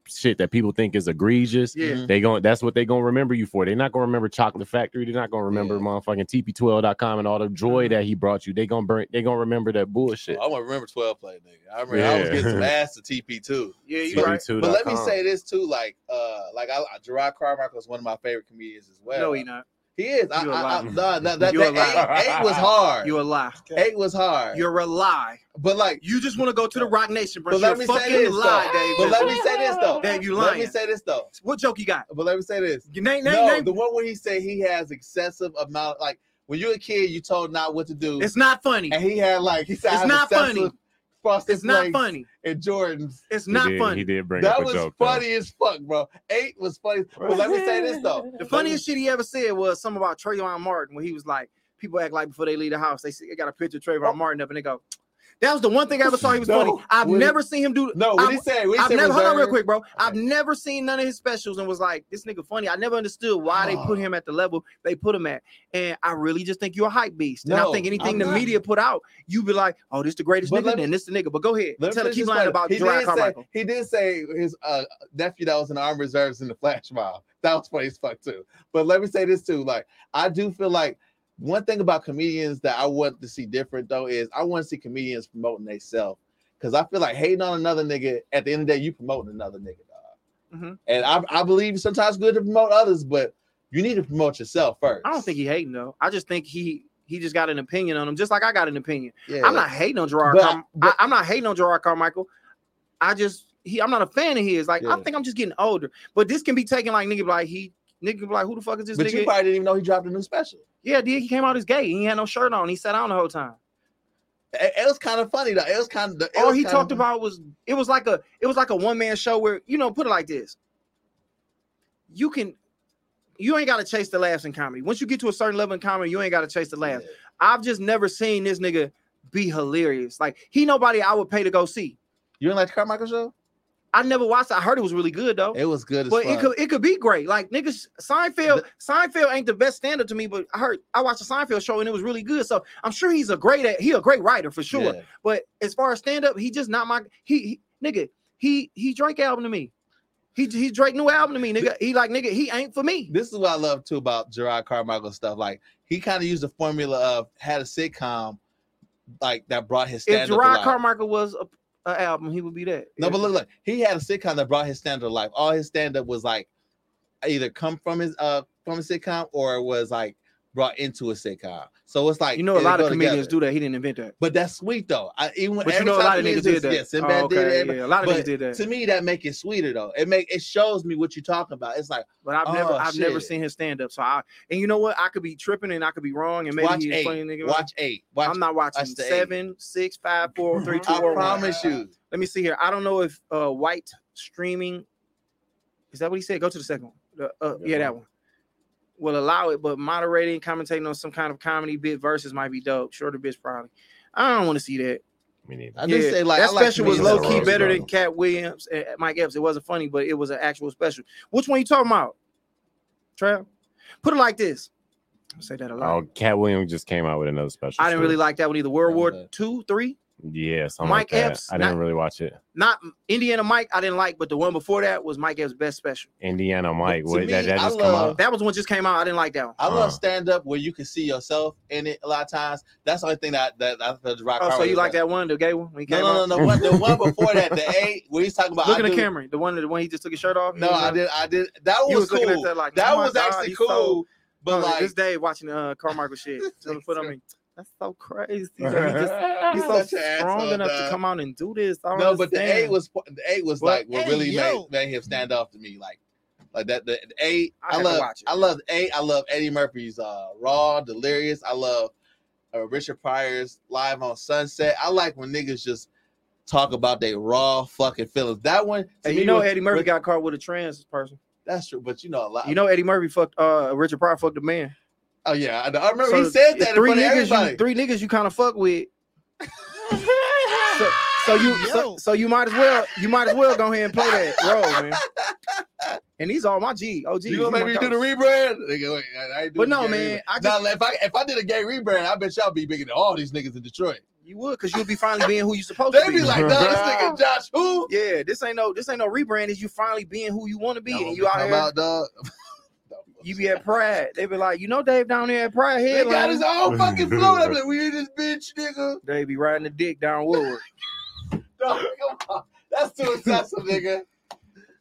shit that people think is egregious, Yeah. Mhm. they going that's what they gonna remember you for. They're not gonna remember Chocolate Factory. They're not gonna remember Yeah. motherfucking TP12.com and all the joy Mhm. that he brought you. They gonna burn. They gonna remember that bullshit. I want to remember 12 play, nigga. I remember I was getting some <laughs> ass to TP2. Yeah, you But- right. TP2.com. But let me say this too, like, uh, like I, Jerrod Carmichael is one of my favorite comedians as well. No, he not. He is. I, You a I, I, lie. nah, that, that, You a that lie. eight, eight was hard. You a lie. eight was hard. You're a lie. but like, You just want to go to the Roc Nation, bro. but You're let me a say this lie, though. Dave. But let me say this though. Dave, you lying. Let me say this though. What joke you got? But let me say this. Name, name, no, name. the one where he said he has excessive amount. Like when you're a kid, you told not what to do, It's not funny. and he had like he said I It's have not funny. Frosted It's not Flakes funny. And Jordans. It's He not did- funny. He did bring That up a was joke. though. funny as fuck, bro. Eight was funny. But let me say this though. The funniest shit he ever said was something about Trayvon Martin when he was like, people act like before they leave the house, they see they got a picture of Trayvon Oh. Martin up and they go, that was the one thing I ever saw he was No, funny. I've never seen him do No, what I- he said? What he I've said never hold on real quick, bro. I've never seen none of his specials and was like, this nigga funny. I never understood why they put Oh. him at the level they put him at. And I really just think you're a hype beast. And I think anything I'm the not. media put out, you be like, oh, this the greatest But nigga, me- then this the nigga. But go ahead. Tell keep lying about he Gerard say Carmichael. he did say his uh, nephew that was in the armed reserves in the flash mob. That was funny as fuck too. But let me say this too: like I do feel like one thing about comedians that I want to see different though is I want to see comedians promoting themselves because I feel like hating on another nigga at the end of the day you promoting another nigga, dog. Mhm. And I, I believe sometimes good to promote others, but you need to promote yourself first. I don't think he hating though. I just think he he just got an opinion on him, just like I got an opinion. Yeah. I'm not hating on Gerard. But- Carm- but- I, am not hating on Jerrod Carmichael. I just he I'm not a fan of his. Like Yeah. I think I'm just getting older. But this can be taken like nigga like he nigga be like who the fuck is this But nigga? you probably didn't even know he dropped a new special. yeah, dude, he came out as gay. He had no shirt on. He sat down the whole time. It, it was kind of funny though. It was kind of All he talked about was it was like a it was like a one man show where you know put it like this. You can you ain't gotta chase the laughs in comedy. Once you get to a certain level in comedy, you ain't gotta chase the laughs. I've just never seen this nigga be hilarious. Like he nobody I would pay to go see. You didn't like the Carmichael show? I never watched. it. I heard it was really good though. It was good as but it could it could be great. Like niggas, Seinfeld, Seinfeld ain't the best stand up to me, but I heard I watched the Seinfeld show and it was really good. So I'm sure he's a great he a great writer for sure. Yeah. But as far as stand up, he just not my he, he nigga. He he Drake album to me. He he Drake new album to me, nigga. He like nigga. He ain't for me. This is what I love too about Jerrod Carmichael stuff. Like he kind of used the formula of had a sitcom like that brought his If stand up. Jerrod Carmichael was a, a album, he would be that. No, but look, look, he had a sitcom that brought his stand up life. All his stand up was like either come from his uh from a sitcom or it was like brought into a sitcom. So it's like you know, a lot of comedians together. do that. He didn't invent that. But that's sweet though. I even But you know, a lot of niggas did that. Yeah, Sinbad Oh, did okay, everybody- yeah, a lot of but niggas did that. To me, that make it sweeter though. It make it shows me what you're talking about. It's like But I've never, Oh, I've never seen his stand up. So I, and you know what? I could be tripping and I could be wrong, and maybe watch he's eight. funny nigga. Watch eight. Watch. I'm not watching watch the eight. seven, six, five, four, three, two, I one. promise you. Let me see here. I don't know if uh white streaming is that what he said? Go to the second one. The, uh, yeah, that one will allow it, but moderating, commentating on some kind of comedy bit versus might be dope. Shorter bits probably. I don't want to see that. Me neither. I just say like that I like special was low key better than Katt Williams and Mike Epps. It wasn't funny, but it was an actual special. Which one you talking about? Trav? Put it like this. I say that a lot. Oh, Katt Williams just came out with another special. I didn't too. really like that one either. World War Okay. Two, three, Yeah, something Mike like that. Epps, I didn't not- really watch it. not Indiana Mike. I didn't like, but the one before that was Mike Epps' best special. Indiana Mike. What, me, that, that I just come love- out? That was the one just came out. I didn't like that one. I love Uh. stand up where you can see yourself in it a lot of times. That's the only thing that that I feel rock. Oh, so you like that one, the gay one? When he No, came no, no, out? no. One, the one before that, the <laughs> eight, where he's talking about. Look I at the camera. The one, the one he just took his shirt off. No, was I did. I did. That was, was cool. that like, that oh was God, actually cool. so- but like, this day watching uh Carmichael shit. <laughs> Put on me. That's so crazy. He just, he's <laughs> so strong enough to come out and do this. I don't no, but the understand. eight was the eight was But, like what hey, really yo. made, made him stand off to me. Like, like that. The, the eight. I I, love. I love the eight. I love Eddie Murphy's uh Raw, Delirious. I love uh, Richard Pryor's Live on Sunset. I like when niggas just talk about their raw fucking feelings. That one. me you know was- Eddie Murphy was- got caught with a trans person. That's true, but you know a lot. You know Eddie Murphy fucked uh Richard Pryor fucked a man. Oh yeah, I, I remember So he said that three niggas, you, three niggas you kind of fuck with. So, so you so, so you might as well you might as well go ahead and play that role, man. And these all my G OG. You gonna make me do the rebrand? Nigga, wait, I- I But no, man. I just- Now, if I if I did a gay rebrand, I bet y'all be bigger than all these niggas in Detroit. You would because you'll be finally being who you supposed They to be. They'd be like, no, this nigga <laughs> Josh who? yeah, this ain't no this ain't no rebrand. Is you finally being who you want to be, Don't and you out come here. out, dog. <laughs> You be at Pride. They be like, you know, Dave down there at Pride They got his headline. own <laughs> fucking float. I'm like, we in this bitch, nigga. They be riding the dick down <laughs> Woodward. Dog, come on. That's too excessive, nigga.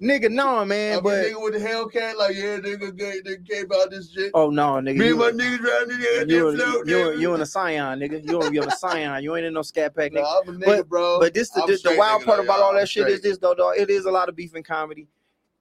Nigga, no I man, mean, but nigga with the Hellcat, like, yeah, nigga, gay, nigga came out this shit. oh no, nigga, Me you, and my niggas riding in there, you, they float, you, nigga. you in a Scion, nigga. You you in a <laughs> Scion. You ain't in no Scat Pack, nigga. No, I'm a nigga, But- bro. But this the, I'm the, the wild nigga, part though, about y'all. that I'm shit is this though, dog. It is a lot of beef and comedy,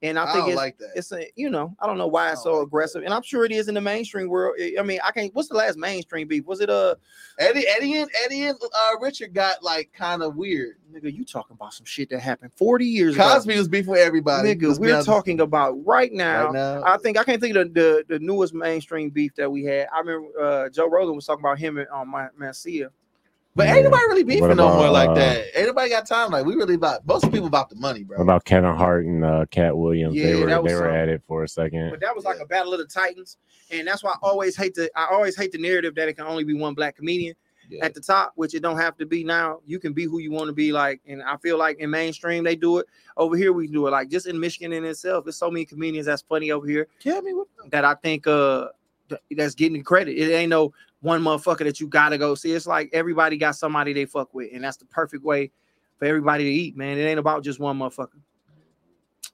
and I I think it's like that. it's a you know I don't know why it's so like aggressive, and I'm sure it is in the mainstream world. I mean, I can't. What's the last mainstream beef? Was it uh Eddie, Eddie, and Eddie and uh, Richard got like kind of weird. nigga? You talking about some shit that happened 40 years Cosby ago? Cosby was beefing with everybody. Nigga, we're talking about right now. right now. I think I can't think of the, the the newest mainstream beef that we had. I remember uh, Joe Rogan was talking about him and um, my Mencia. But Yeah. ain't nobody really beefing What no about, more like uh, that. Ain't nobody got time. Like we really about most people about the money, bro. About Kevin Hart and uh, Katt Williams? Yeah, they were that was they were something. at it for a second. But that was like a battle of the titans, and that's why I always hate the I always hate the narrative that it can only be one black comedian Yeah. at the top, which it don't have to be now. You can be who you want to be, like, and I feel like in mainstream they do it. Over here we do it, like just in Michigan in itself. There's so many comedians that's funny over here Tell me what that I think uh that's getting credit. It ain't no one motherfucker that you gotta go see. It's like everybody got somebody they fuck with, and that's the perfect way for everybody to eat, man. It ain't about just one motherfucker.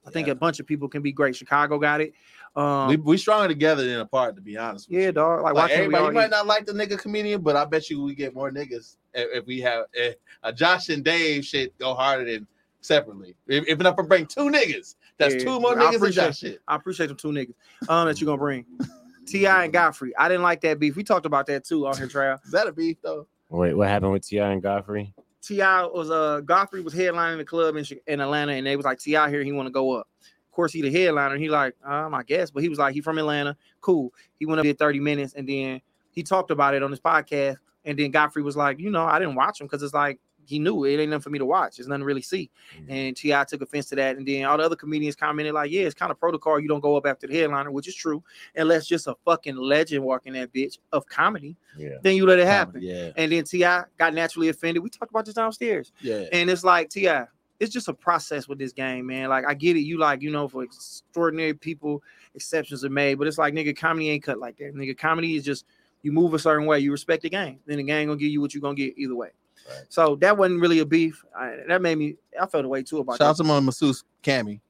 I think Yeah. a bunch of people can be great. Chicago got it. Um, we we stronger together than apart, to be honest. With yeah, you. dog. Like, Like, why can't we everybody, you might eat? not like the nigga comedian, but I bet you we get more niggas if, if we have if, uh, Josh and Dave shit go harder than separately. If, if enough, bring two niggas, that's Yeah, two more I niggas than appreciate. I appreciate them two niggas um that you're gonna bring. <laughs> T.I. and Godfrey. I didn't like that beef. We talked about that too on here, trial. Is <laughs> that a beef though? Wait, what happened with T.I. and Godfrey? T.I. was uh Godfrey was headlining the club in in Atlanta, and they was like T.I. here, he want to go up. Of course, he the headliner. He like, um, I guess, but he was like, he from Atlanta, cool. He went up there 30 minutes, and then he talked about it on his podcast. And then Godfrey was like, you know, I didn't watch him because it's like he knew it ain't nothing for me to watch. There's nothing to really see. Mhm. And T.I. took offense to that. And then all the other comedians commented like, yeah, it's kind of protocol. You don't go up after the headliner, which is true, unless just a fucking legend walking that bitch of comedy. Yeah. Then you let it happen. Yeah, And then T.I. got naturally offended. We talked about this downstairs. yeah. And it's like T.I., it's just a process with this game, man. Like I get it, you like, you know, for extraordinary people, exceptions are made, but it's like nigga, comedy ain't cut like that. Nigga, comedy is just you move a certain way, you respect the game. Then the game gonna give you what you gonna get either way. Right. So that wasn't really a beef. I, that made me I felt a way too about Shout out that. to my masseuse Cammy.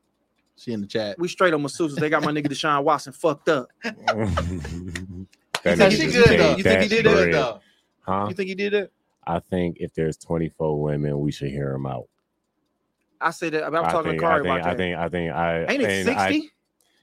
She in the chat. We straight on masseuses. They got my nigga Deshaun Watson fucked up. <laughs> That think she good, though? You think he did that? bread. though. Huh? You think he did that? I think if there's 24 women, we should hear him out. I said that. I'm I talking think, to I Kari think, about I think, I think, I Ain't it 60?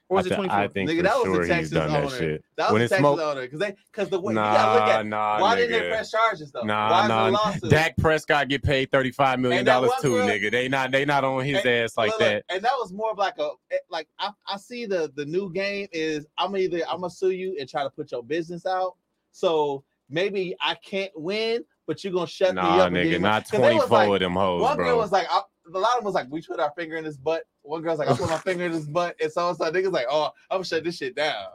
Or I, is it thi- 24? I think Nigga, for that was sure the Texas he's done that owner. shit. That was it the smoke- Texas owner because they because the way you gotta look at nah, why didn't they press charges though? Nah, why is nah. there a lawsuit? Dak Prescott get paid $35 million too, girl- nigga. They not they not on his And- ass like Look, look, that. And that was more of like a eh, like I, I see the the new game is I'm either I'm gonna sue you and try to put your business out. So maybe I can't win, but you're gonna shut me Nah, up. and nigga, me- not 'cause they was 24 like- of them hoes, One girl bro. was like, I, a lot of them was like, we put our finger in his butt. One girl's like, I put my finger in his butt, and so and so niggas like, oh, I'm gonna shut this shit down.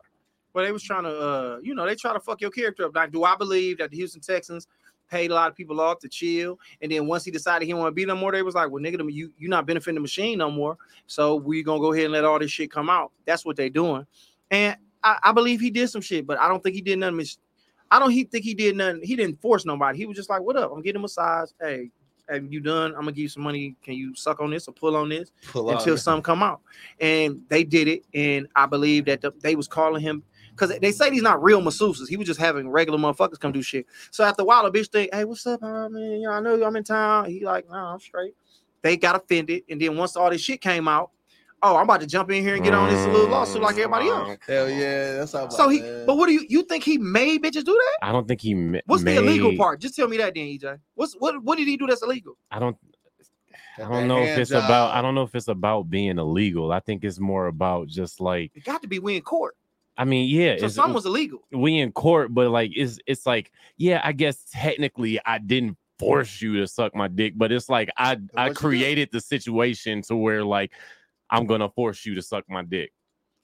But they was trying to, uh, you know, they try to fuck your character up. Like, do I believe that the Houston Texans paid a lot of people off to chill, and then once he decided he want to be no more, they was like, well, nigga, you you not benefiting the machine no more, so we gonna go ahead and let all this shit come out. That's what they doing, and I, I believe he did some shit, but I don't think he did nothing. I don't he think he did nothing. He didn't force nobody. He was just like, what up? I'm getting a massage. Hey. You done? I'm gonna give you some money. Can you suck on this or pull on this? Pull until some come out. And they did it. And I believe that the, they was calling him because they say he's not real masseuses. He was just having regular motherfuckers come do shit. So after a while, a bitch think, hey, what's up, man? You know, I know I'm in town. He like, nah, I'm straight. They got offended. And then once all this shit came out, oh, I'm about to jump in here and get on this little lawsuit like everybody mm-hmm. else. Hell yeah, that's how. So he, but what do you you think he made bitches do that? I don't think he ma- What's the illegal part? Just tell me that then, EJ. What's what what did he do that's illegal? I don't I don't know if it's about I don't know if it's about being illegal. I think it's more about just like It got to be we in court. I mean, yeah, So it's something was illegal. we in court, but like it's it's like, yeah, I guess technically I didn't force you to suck my dick, but it's like I I what you did. created the situation to where like I'm gonna force you to suck my dick.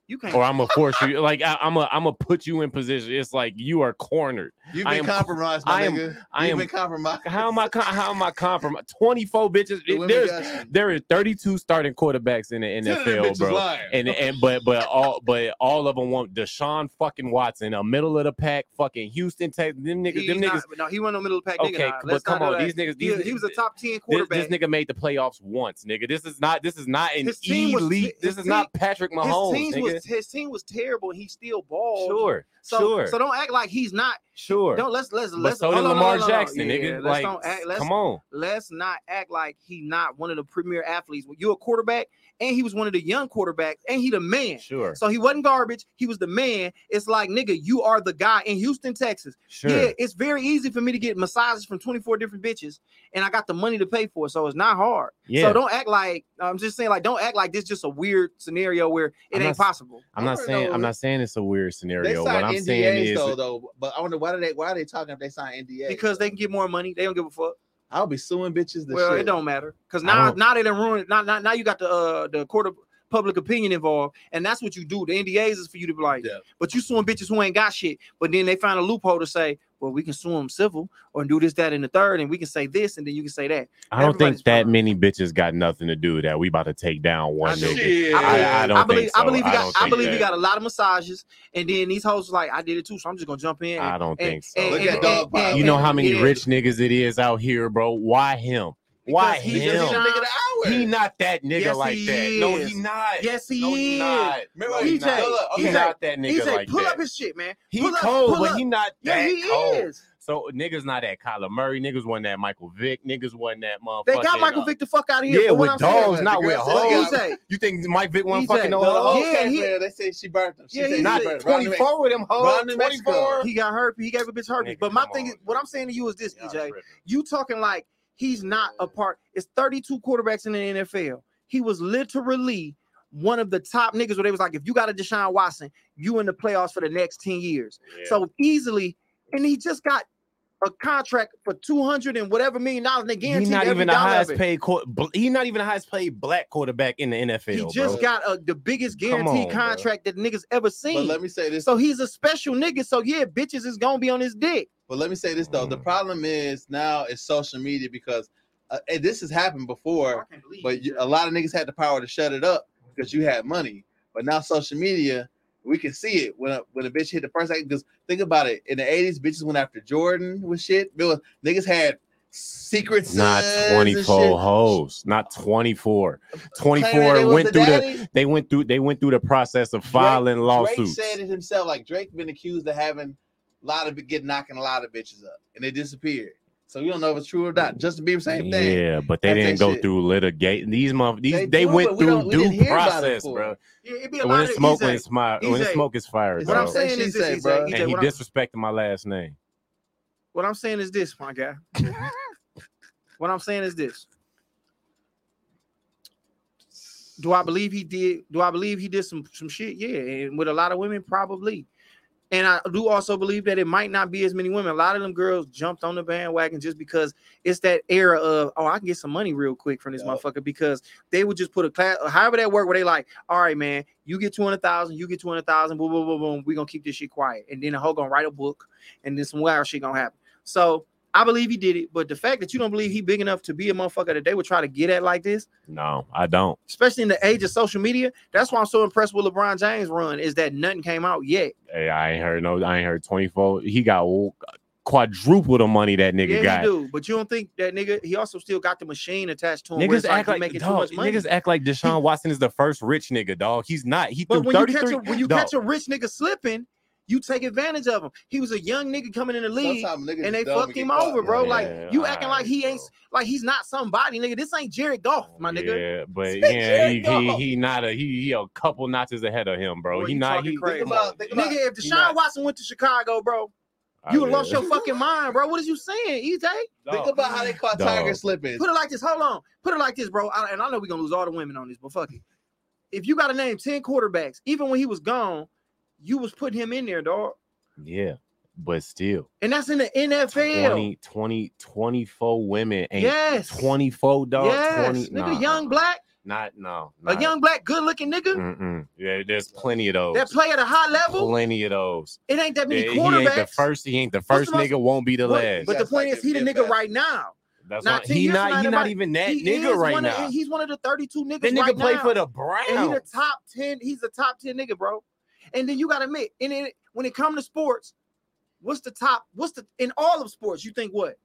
You can't Or I'm gonna force you like I, I'm a I'm gonna put you in position. It's like you are cornered. You've I been am- compromised, my I am- nigga. I You've am- been compromised. How am I how am I compromised? 24 bitches. The women There's got you. there is 32 starting quarterbacks in the Ten of them NFL, bro. lying. And and but but all but all of them want Deshaun fucking Watson, a middle of the pack, fucking Houston Texans. Them niggas, He's them niggas. not- no, he wasn't no middle of the pack nigga. Okay, nah. but Let's come on, these niggas. He, These, he was a top 10 quarterback. this nigga made the playoffs once, nigga. This is not. This is not an His team was- elite. this is not Patrick his, Mahomes, team nigga. was, his team was terrible and he still balled. sure, So, sure, so don't act like he's not. sure. Don't let's let's but let's so did Lamar on. Jackson, Yeah, nigga. Let's like, don't act, let's come on. let's not act like he not one of the premier athletes. When you're a quarterback and he was one of the young quarterbacks and he the man. Sure, So he wasn't garbage. He was the man. It's like nigga, you are the guy in Houston, Texas. sure. Yeah, it's very easy for me to get massages from 24 different bitches, and I got the money to pay for it, so it's not hard. Yeah. So don't act like I'm just saying, like, don't act like this just a weird scenario where it I'm ain't not- possible. I'm not saying know- I'm not saying it's a weird scenario. What signed I'm NDAs saying is though, though. But I wonder why do they why are they talking if they sign NDAs? Because they can get more money. They don't give a fuck. I'll be suing bitches. The well, shit. it don't matter. Because now, don't- now they done ruined. Now, now, now you got the uh the court of public opinion involved, and that's what you do. The NDAs is for you to be like, Yeah. but you suing bitches who ain't got shit. But then they find a loophole to say, well, we can sue them civil or do this, that, and the third, and we can say this, and then you can say that. I don't Everybody's think that fine. many bitches got nothing to do with that. We about to take down one I do. nigga. Shit. I- I don't I believe, think I believe he I got, don't I, think believe he that. got a lot of massages, and then these hoes like, I did it too, so I'm just gonna jump in. and- I don't and- think so. and- Look and- at and- Dog Pile. and- You know how many yeah. rich niggas it is out here, bro? Why him? Why Because he's him? Just He's a nigga the hour. He not that nigga Yes, like he that. No, he not. Yes, he no, he is. not. Remember, No, he not. look, He okay. not that nigga He said, like pull that. up his shit, man. he pull cold, pull but up. he not that Yeah, he cold. is. So niggas not that Kyler Murray. Niggas wasn't that Michael Vick. Niggas wasn't that motherfucker. They got Michael uh, Vick the fuck out of here. Yeah, with I'm saying- dogs, not with girl hoes. they You think Mike Vick wasn't fucking no hoes? Yeah, he- they say she burnt them. She Yeah, said Not said- 24 with them hoes. Ron, New Mexico. 24. he got herpes. He gave a bitch herpes. Nigga, But my come thing is, what. I'm saying to you is this, Y'all EJ. You talking like he's not a part. It's 32 quarterbacks in the NFL. He was literally one of the top niggas where they was like, if you got a Deshaun Watson, you in the playoffs for the next 10 years. So easily, and he just got a contract for 200 and whatever million dollars. and They guaranteed He's not even the highest paid. Quar- He's not even the highest paid black quarterback in the NFL. He just bro. got a, the biggest guaranteed on, bro. contract that niggas ever But seen. let me say this. So he's a special nigga. So yeah, bitches is gonna be on his dick. But let me say this though. The Mm. problem is now it's social media because uh, and this has happened before, but you, a lot of niggas had the power to shut it up because you had money. But now social media, we can see it when a, when a bitch hit the first Because think about it, in the eighties, bitches went after Jordan with shit. There was, niggas had secrets. not 24 hoes, not 24. 24 went through the they went through they went through the process of filing Drake lawsuits. said it himself. Like Drake been accused of having a lot of get knocking a lot of bitches up, and they disappeared. So you don't know if it's true or not. Justin Bieber, same thing. Yeah, but they That's didn't go shit. through litigate. These month these They they, do, went we through we due hear about it process, bro. Yeah, it'd be a When lot it's of smoke, when EJ. it's my when it's smoke is fire, What I'm saying is this, bro. And he what, disrespected my last name. what I'm saying is this, my guy. <laughs> what I'm saying is this. Do I believe he did? Do I believe he did some some shit? Yeah, and with a lot of women, probably. And I do also believe that it might not be as many women. A lot of them girls jumped on the bandwagon just because it's that era of oh, I can get some money real quick from this Yup. motherfucker because they would just put a class, however that work, where they like, all right, man, you get two hundred thousand, you get two hundred thousand, boom, boom, boom, boom. We gonna keep this shit quiet, and then the hoe gonna write a book, and then some wild shit gonna happen. So I believe he did it, but the fact that you don't believe he big enough to be a motherfucker that they would try to get at like this, No, I don't. especially in the age of social media, that's why I'm so impressed with LeBron James' run. Is that nothing came out yet? Hey, I ain't heard no. I ain't heard 24. He got quadruple the money that nigga yeah, got. he do. But you don't think that nigga? He also still got the machine attached to him. Niggas like act like making too dog, much money. niggas act like Deshaun Watson is the first rich nigga, dog. He's not. He But threw when you catch 33. a when you dog, catch a rich nigga slipping, you take advantage of him. He was a young nigga coming in the league. And they fucked him caught, over, bro. man. Like Yeah, you acting like he ain't bro. like he's not somebody, nigga. This ain't Jared Goff, my nigga. Yeah, but yeah, he, Jared he Goff. he not a he he a couple notches ahead of him, bro. Boy, he not he. crazy. Think about, think about, Nigga, if He Deshaun not- Watson went to Chicago, bro, you would lost your fucking mind, bro. What is you saying, EJ? think about how they caught Dog. Tiger slipping. Put it like this. Hold on. Put it like this, bro. I, and I know we're gonna lose all the women on this, but fuck it. If you got to name 10 quarterbacks, even when he was gone, you was putting him in there, dog. Yeah, but still, And that's in the NFL. 20, 20, 24 women ain't yes. 24 dog. yes. 20, nigga, nah, young black, Not no. a young black, good looking nigga Mm-mm. Yeah, there's plenty of those. that play at a high level. plenty of those. It ain't that many Yeah, he ain't the first. He ain't the first the most- nigga. Won't be the last. But the point like is, he the nigga best. right now. That's Now, not. He not. now, He not nobody- even that He nigga right now. Of, he's one of the 32 niggas That nigga right play now. for the and he the top 10 he's the top 10 nigga bro and then you gotta admit and then when it comes to sports what's the top what's the in all of sports you think what?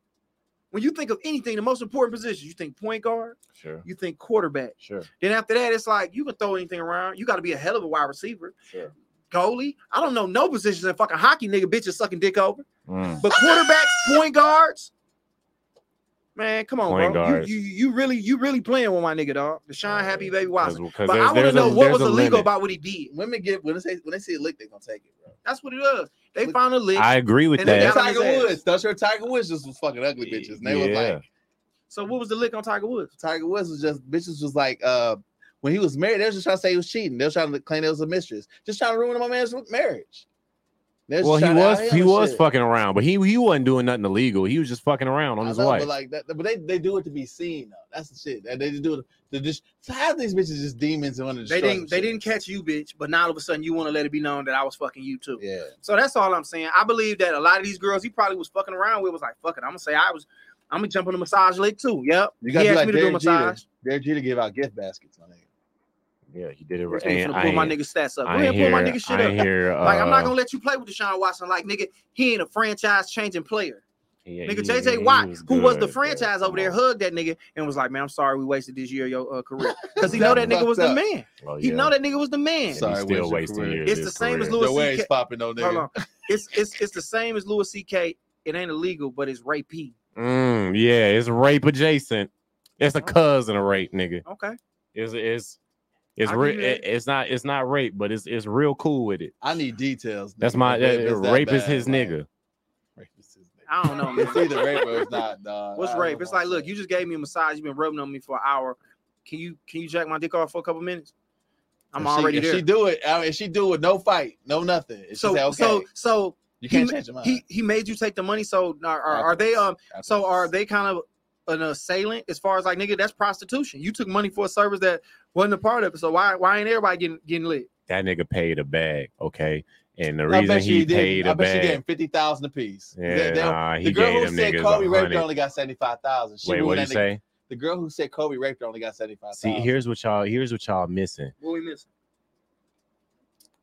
When you think of anything the most important position you think point guard? Sure, you think quarterback? Sure, then after that it's like you can throw anything around. You got to be a hell of a wide receiver. Sure. goalie? I don't know no positions in fucking hockey nigga bitches sucking dick over. Mm. but quarterbacks point guards Man, come on, Point bro. You, you you really you really playing with my nigga, dog. Deshaun Happy Baby Watson. Because But I want to know what was illegal about what he did. Women get when they say when they see a lick, they gonna take it, bro. That's what it is. They Look, found a lick. I agree with And they that. got on Tiger his. Woods. That's your Tiger Woods just was fucking ugly bitches. And they was Yeah. like, so what was the lick on Tiger Woods? Tiger Woods was just bitches was like, uh, when he was married, they was just trying to say he was cheating. They was trying to claim it was a mistress, just trying to ruin my man's marriage. They Well, he was he was shit. fucking around, but he he wasn't doing nothing illegal. He was just fucking around on I his know, wife. But like that, but they, they do it to be seen though. That's the shit. And they just do it to just so half these bitches just demons and want to They didn't some they shit. didn't catch you, bitch. But now all of a sudden you want to let it be known that I was fucking you too. Yeah. So that's all I'm saying. I believe that a lot of these girls he probably was fucking around with was like, fuck it. I'm gonna say I was. I'm gonna jump on the massage lick too. Yep. You He gotta be asked like me to do a Derek Jeter. massage. Derek Jeter give out gift baskets, my nigga. Yeah, he did it. Right. nigga And finna I pull my nigga stats up. Go ahead, ain't and pull my nigga shit I up. ain't hear. <laughs> like I'm not uh, gonna let you play with Deshaun Watson. Like nigga, he ain't a franchise changing player. yeah, Nigga, he- JJ he Watt, who was the good, bro. franchise over there, hugged that nigga and was like, "Man, I'm sorry we wasted this year of your uh, career," <laughs> because he know that nigga was fucked the man. on. Oh, He know that nigga was the man. Sorry, he's still wasting years. It's the his same as. Louis The way CK it's popping though, Hold on, it's it's it's the same as Louis C.K. It ain't illegal, but it's rape. Mm, yeah, it's rape adjacent. It's a cousin of rape, nigga. Okay, It's it's it's re- give you that. it's not it's not rape, but it's it's real cool with it. I need details. That's nigga. my Rape that, is that rape is bad, his like, nigga. rape is his nigga. I don't know, <laughs> man. It's either rape or it's not, dog. What's rape? It's like, look, you just gave me a massage. You've been rubbing on me for an hour. Can you can you jack my dick off for a couple minutes? I'm If she- already if there. She do it. I mean, if she do it no fight, no nothing. If so say, okay, so so you he can't ma- change your mind. he he made you take the money. So are, are, are they um so are they kind of an assailant as far as like nigga? That's prostitution. You took money for a service that wasn't a part of it. So why why ain't everybody getting getting lit? That nigga paid a bag, okay? And the I reason bet you he did. paid I a bet she bag. getting fifty thousand apiece. Yeah, They- they- nah, he the girl gave who said Kobe raped her hundred. only got seventy five thousand. Wait, what do you say? The girl who said Kobe raped her only got seventy five See, here's what y'all here's what y'all missing. What we missing?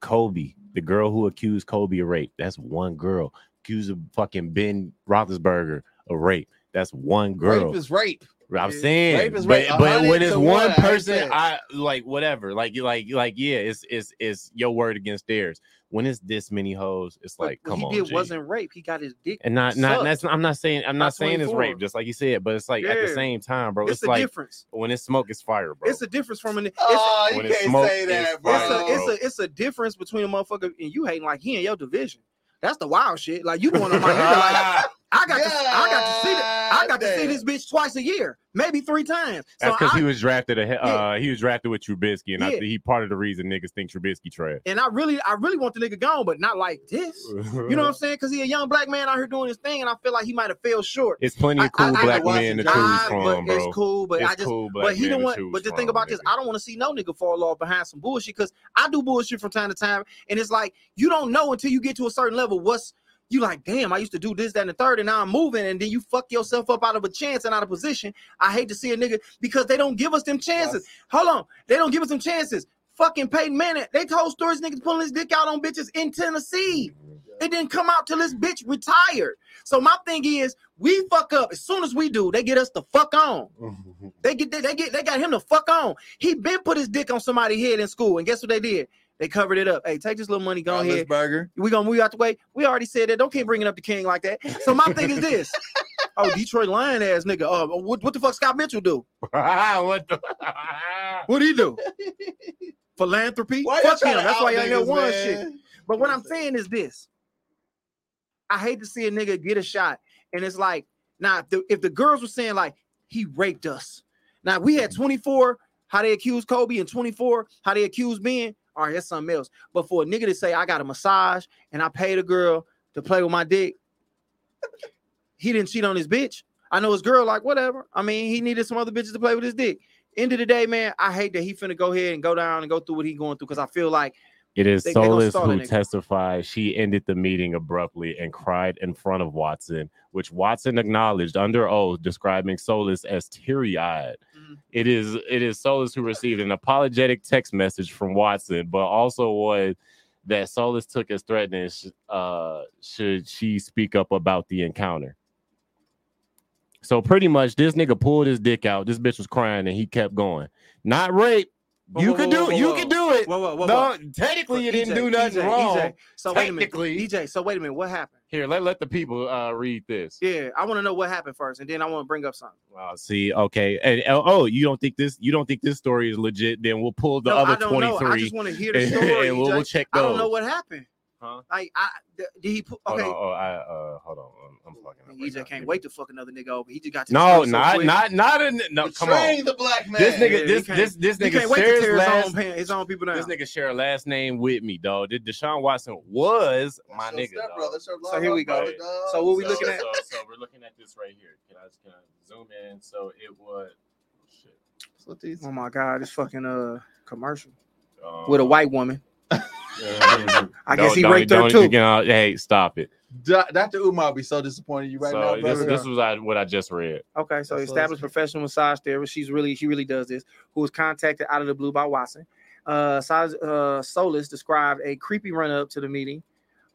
Kobe, the girl who accused Kobe of rape. That's one girl. Accused of fucking Ben Roethlisberger of rape. That's one girl. rape is rape. I'm saying, Rape is but, rape. but 100 when it's one one, I person, said. I like whatever. Like you, like like yeah, it's it's it's your word against theirs. When it's this many hoes, it's But like what come he on, did G. wasn't rape. He got his dick. and not not sucked. that's I'm not saying I'm By not saying it's rape, just like you said, but it's like at the same time, bro. it's, It's, a like difference. when it's smoke, it's fire, bro. It's a difference from an. It's, Oh, you it's can't smoke, say it's that, bro. it's fire, a it's a it's a difference between a motherfucker and you hating like he in your division. That's the wild shit. Like you going on my nigga like <laughs> I got to I got to see that I got to see this bitch twice a year, maybe three times. That's because I, he was drafted ahead. Uh, he was drafted with Trubisky, and Yeah. think he part of the reason niggas think Trubisky trash. and I really I really want the nigga gone, but not like this. <laughs> You know what I'm saying? Because he a young black man out here doing his thing, and I feel like he might have fell short. It's plenty of cool I- I black watched men to it, choose from, but bro. it's cool, but it's I just cool but he men don't want. But the thing from, about this. I don't want to see no nigga fall off behind some bullshit because I do bullshit from time to time, and it's like you don't know until you get to a certain level what's you like. Damn, I used to do this, that, and the third, and now I'm moving, and then you fuck yourself up out of a chance and out of position. I hate to see a nigga because they don't give us them chances. Hold on, they don't give us them chances. Fucking Peyton Manning, they told stories niggas pulling his dick out on bitches in Tennessee. It didn't come out till this bitch retired. So my thing is, we fuck up as soon as we do. They get us the fuck on. <laughs> They get they, they get they got him the fuck on. He been put his dick on somebody's head in school, and guess what they did? They covered it up. Hey, take this little money, go ahead. Burger. We gonna move out the way. We already said that. Don't keep bringing up the king like that. So my thing is this. <laughs> Oh, Detroit Lion ass nigga. Uh, what, what the fuck Scott Mitchell do? <laughs> what the? <laughs> What he do? Philanthropy. Why Fuck him. That's why y'all ain't never niggas, won man? shit. But what I'm saying is this. I hate to see a nigga get a shot. And it's like, now, if the, if the girls were saying, like, he raped us. Now, we had 24, how they accused Kobe, and 24, how they accused Ben. All right, that's something else. But for a nigga to say, I got a massage and I paid a girl to play with my dick, <laughs> he didn't cheat on his bitch. I know his girl, like, whatever. I mean, he needed some other bitches to play with his dick. End of the day, man, I hate that he finna go ahead and go down and go through what he going through because I feel like It is They- Solis who testified. She ended the meeting abruptly and cried in front of Watson, which Watson acknowledged under oath, describing Solis as teary-eyed. Mhm. It is it is Solis who received an apologetic text message from Watson, but also one that Solis took as threatening. Uh, should she speak up about the encounter? So pretty much, this nigga pulled his dick out. This bitch was crying, and he kept going. Not rape. Whoa, You whoa, can whoa, do whoa, it. You whoa. can do it. Whoa, whoa, whoa, No, technically you didn't EJ, do nothing EJ, wrong. EJ, So wait a minute, Technically. EJ. So wait a minute, what happened? Here, let, let the people uh read this. Yeah, I want to know what happened first, and then I want to bring up something. Uh, see, okay, and oh, you don't think this? You don't think this story is legit? Then we'll pull the No, other I don't twenty know. I just want to hear the <laughs> story. and we'll, EJ. we'll check I don't know what happened. Huh? Like, I th- did he? Put, Hold okay, on, oh, I uh, hold on, I'm, I'm fucking. up right EJ now. can't wait to fuck another nigga over. He just got to No, so not quick. not not a no. Come on, the black man. this nigga, he this can't- this this nigga can't wait to shares tear his last. own, pan, his own people down. This nigga share a last name with me, dog. Did Deshaun Watson was That's my your nigga, step dog. brother, So here we go. brother, dog. So what we So- looking at? So, so we're looking at this right here. Can I can I zoom in? So it was. Oh, shit. What these- Oh my god, this fucking uh commercial Um, with a white woman. I <laughs> I guess he raped her too. hey, stop it. Do- Dr. Umar will be so disappointed in you right so now, this, brother. this was I, what I just read. Okay, so That's established professional massage therapist. She's really, she really does this. Who was contacted out of the blue by Watson. Uh, Solis, uh, Solis described a creepy run up to the meeting,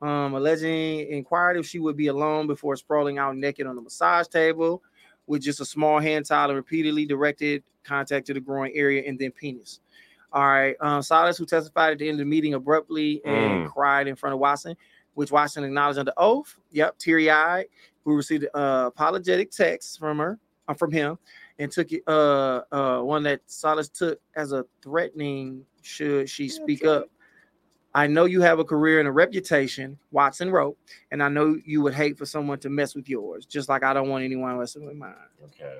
um, alleging inquired if she would be alone before sprawling out naked on the massage table with just a small hand towel and repeatedly directed contact to the groin area and then penis. All right, um, Solis, who testified at the end of the meeting abruptly and Mm. cried in front of Watson, which Watson acknowledged under oath. Yep, teary eyed. Who received uh, apologetic text from her, uh, from him, and took it. Uh, uh, one that Solis took as a threatening. Should she speak up? I know you have a career and a reputation, Watson wrote, and I know you would hate for someone to mess with yours, just like I don't want anyone messing with mine. Okay.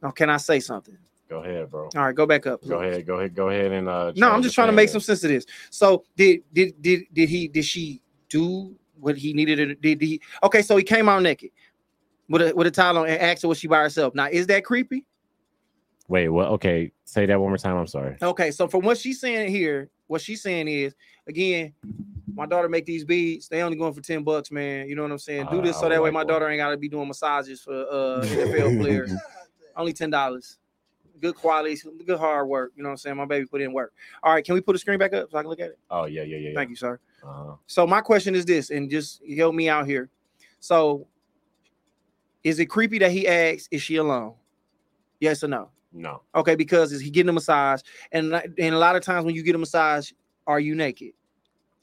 Now, can I say something? Go ahead, bro. All right, go back up. Go ahead. Go ahead. Go ahead and uh. No, I'm just trying to make some sense of this. So did did did did he did she do what he needed to did he okay, so he came out naked with a with a towel on and asked her was she by herself. Now is that creepy? Wait. What? Okay. Say that one more time. I'm sorry. Okay, so from what she's saying here, what she's saying is again, my daughter make these beads, they only going for 10 bucks, man. You know what I'm saying? Do Uh, this I so that would way my one. daughter ain't gotta be doing massages for uh NFL players. <laughs> only ten dollars. Good quality, good hard work. You know what I'm saying? My baby put in work. All right, can we put the screen back up so I can look at it? Oh yeah, yeah, yeah. yeah. Thank you, sir. Uh-huh. So my question is this, and just help me out here. So, is it creepy that he asks, "Is she alone?" Yes or no? No. Okay, because is he getting a massage? And and a lot of times when you get a massage, are you naked?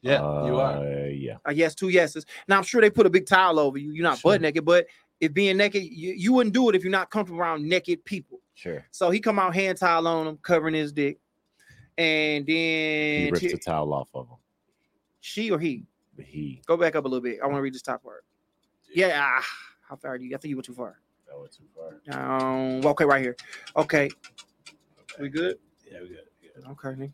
Yeah, you are. Uh, yeah. I guess two yeses. Now I'm sure they put a big towel over you. You're not Sure. butt naked, but if being naked, you, you wouldn't do it if you're not comfortable around naked people. Sure. So he come out hand towel on him, covering his dick, and then He ripped t- the towel off of him. she or he he. go back up a little bit. I want to read this top part. Yeah, ah, how far are you? I think you went too far. That went too far. Um, okay, right here. Okay, we good? Yeah, we good. Okay, nigga.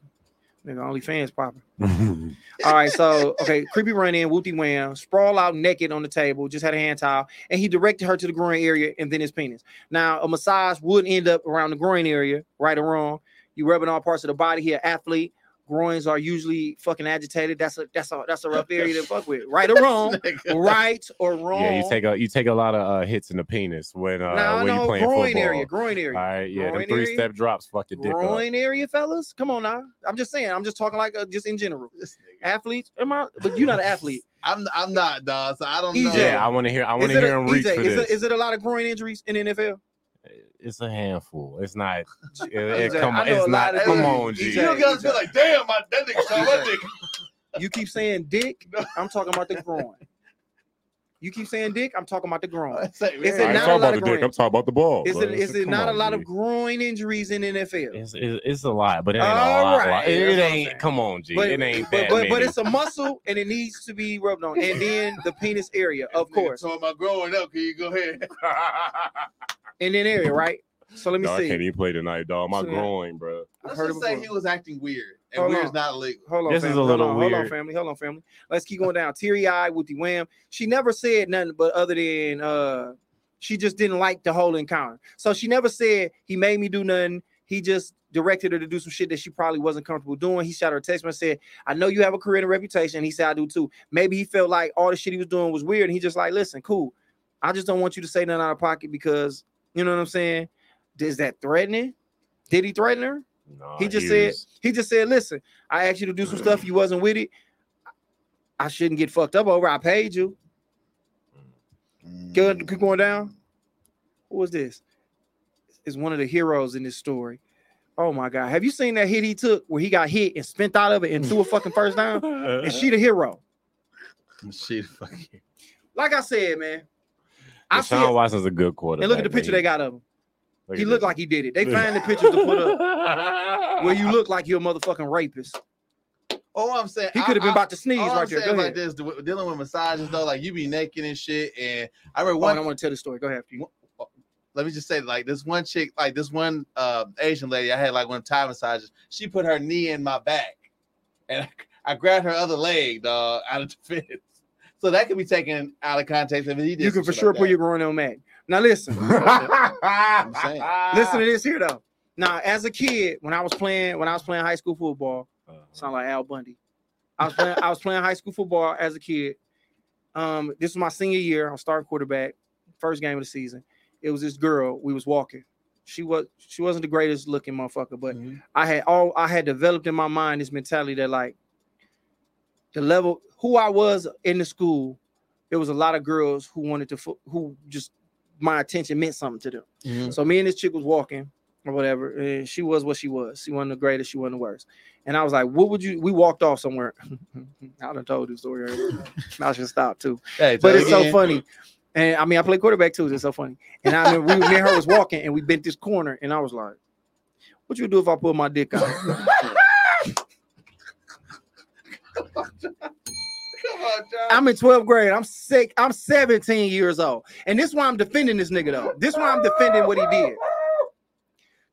Nigga, only fans popping. <laughs> All right, so okay, creepy run in, whoopty wham, sprawl out naked on the table, just had a hand towel, and he directed her to the groin area and then his penis. Now, a massage would end up around the groin area, right or wrong. You rubbing all parts of the body. He an athlete. Groins are usually fucking agitated. That's a that's a that's a rough area to <laughs> fuck with. Right or wrong. right or wrong. Yeah, you take a you take a lot of uh, hits in the penis when uh no, when you no, playing groin football. area, groin area. All right, yeah, them Groin three area? step drops fuck your dick up. groin area, fellas. Come on now. I'm just saying. I'm just talking like uh, just in general. Athletes, am I? But you're not an athlete. <laughs> I'm I'm not, dog. So I don't EJ. know. Yeah, I want to hear. I want to hear a- him reach EJ, for is, this. it, is it a lot of groin injuries in NFL? It's a handful. It's not. <laughs> It, it- come on, it's not. lot of- Come Hey, on, EJ. G. You guys feel like, damn, my that nigga saw my dick. You keep saying dick. <laughs> I'm talking about the groin. You keep saying dick. I'm talking about the groin. <laughs> It's Is it man, not a lot of groin? I'm talking about the ball. Is it is it Come not a lot G. of groin injuries in NFL? It's, it's, it's a lot, but it ain't All a lot. right, lot. It, it ain't. Come on, G. But, it ain't but, that but, but many. it's a muscle and it needs to be rubbed on. And then the penis area, of Nigga course. Talking about growing up, can you go ahead? In that area, right? So let me Dog, I see. can't even play tonight, dog. My So, groin, bro. I've Let's heard just say before. he was acting weird, and Hold weird's on. not illegal. Hold on, This is a little hold on, Hold on, weird. family. Hold on, family. Let's keep going down. Teary eye, with the Wham. She never said nothing but other than uh she just didn't like the whole encounter. So she never said he made me do nothing. He just directed her to do some shit that she probably wasn't comfortable doing. He shot her a text and said, I know you have a career and a reputation. He said, I do too. Maybe he felt like all the shit he was doing was weird. And he just like, listen, cool. I just don't want you to say nothing out of pocket because you know what I'm saying? Is that threatening? Did he threaten her? No, He just said- was- He just said, "Listen, I asked you to do some stuff. You wasn't with it. I shouldn't get fucked up over. I paid you. Good. Keep going down. Who was this? Is one of the heroes in this story. Oh my god! Have you seen that hit he took where he got hit and spent out of it and threw a fucking first down? And she the hero. <laughs> Shit, fucking. Like I said, man. I see Deshaun it. Watson's a good quarterback. And look at the picture he- they got of him. look He looked this. like he did it. They find the pictures to put up <laughs> where you look like you're a motherfucking rapist. Oh, I'm saying He could have been I- I- about to sneeze all right I'm there. saying Go about ahead. this, dealing with massages though, like you be naked and shit. And I remember Oh, one. and I want to tell the story. Go ahead. After you. let me just say, like this one chick, like this one uh, Asian lady, I had like one Thai massages. She put her knee in my back, and I, <laughs> I grabbed her other leg, dog, out of defense. So that could be taken out of context. If he did You can for sure like put that. your groin on Mac. Now listen. <laughs> Listen to this here though. Now, as a kid, when I was playing, when I was playing high school football, Uh-huh. sound like Al Bundy. I was playing, I was playing high school football as a kid. Um, this was my senior year. I was starting quarterback, first game of the season. It was this girl. We was walking. She was she wasn't the greatest looking motherfucker, but Mhm. I had all I had developed in my mind this mentality that like the level who I was in the school, there was a lot of girls who wanted to who just my attention meant something to them. Mhm. So me and this chick was walking or whatever, and she was what she was. She wasn't the greatest, she wasn't the worst. And I was like, "What would you?" We walked off somewhere. <laughs> I done told this story. Earlier. I should stop too. Hey, But it's so funny. And I mean, I play quarterback too. It's so funny. And I remember we, me and her was walking, and we bent this corner, and I was like, "What you do if I pull my dick out?" <laughs> Come on, I'm in 12th grade. I'm sick. I'm 17 years old. And this why I'm defending this nigga though. This why I'm defending what he did.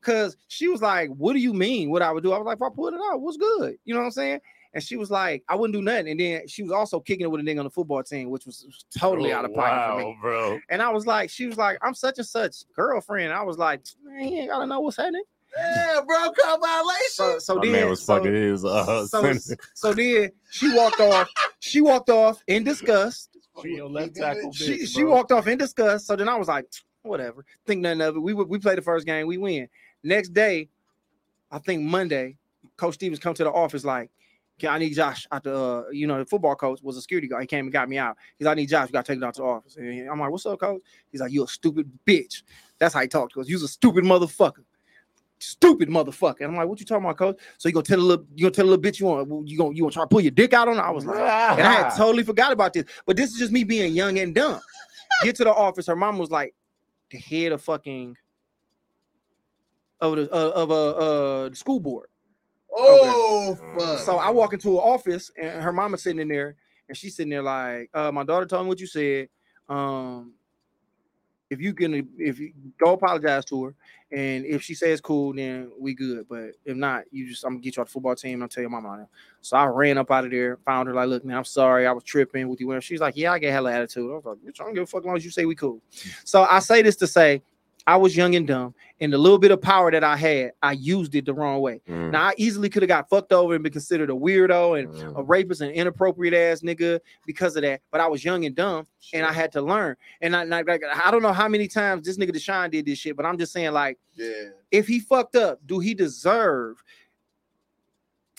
Cause she was like, What do you mean? What I would do? I was like, if I pulled it out, what's good? You know what I'm saying? And she was like, I wouldn't do nothing. And then she was also kicking it with a nigga on the football team, which was totally oh, out of pocket for me. Oh, bro. And I was like, she was like, I'm such and such girlfriend. I was like, man, he ain't gotta know what's happening. Yeah, bro, car violation. So, so My then, man was so, fucking his uh so, <laughs> son. so then she walked off. She walked off in disgust. Your left tackle She bitch, she bro. walked off in disgust. So then I was like, whatever. Think nothing of it. We we played the first game. We win. Next day, I think Monday, Coach Stevens come to the office like, "Okay, I need Josh out the, uh, you know, the football coach was a security guard. He came and got me out. He's, I need Josh. We got to take him out to the office. And I'm like, what's up, coach? He's like, you a stupid bitch. That's how he talked to us. You's a stupid motherfucker. Stupid motherfucker. And I'm like, what you talking about, coach? So you gonna tell a little, you gonna tell a little bitch you want, you gonna, you gonna try to pull your dick out on her? I was like, and I had totally forgot about this. But this is just me being young and dumb. Get to the office. Her mom was like, the head of fucking of the uh, of a uh, the school board. oh fuck. So I walk into her office and her mama's sitting in there, and she's sitting there like, uh, my daughter told me what you said. Um, if you can, if you go apologize to her, and if she says cool, then we good. But if not, you just I'm gonna get you out the football team. and I'll tell your mama. So I ran up out of there, found her like, look, man, I'm sorry, I was tripping with you. and She's like, yeah, I get hella attitude. I was like, bitch, I don't give a fuck as long as you say we cool. Mm. So I say this to say, I was young and dumb, and the little bit of power that I had, I used it the wrong way. Mm, Now I easily could have got fucked over and been considered a weirdo and mm. a rapist and inappropriate ass nigga because of that. But I was young and dumb, and I had to learn. And I, and I, like, I don't know how many times this nigga Deshaun did this shit, but I'm just saying, like, yeah. if he fucked up, do he deserve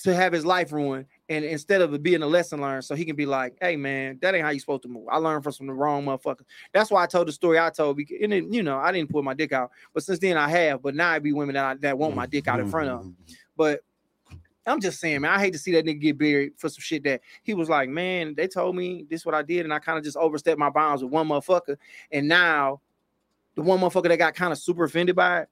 to have his life ruined? And instead of it being a lesson learned, so he can be like, "Hey man, that ain't how you supposed to move. I learned from some of the wrong motherfuckers." That's why I told the story I told. Because, and then, you know, I didn't pull my dick out, but since then I have. But now I be women that I, that want my dick out in front of. Mm-hmm. But I'm just saying, man, I hate to see that nigga get buried for some shit that he was like, man, they told me this what I did, and I kind of just overstepped my bounds with one motherfucker. And now the one motherfucker that got kind of super offended by it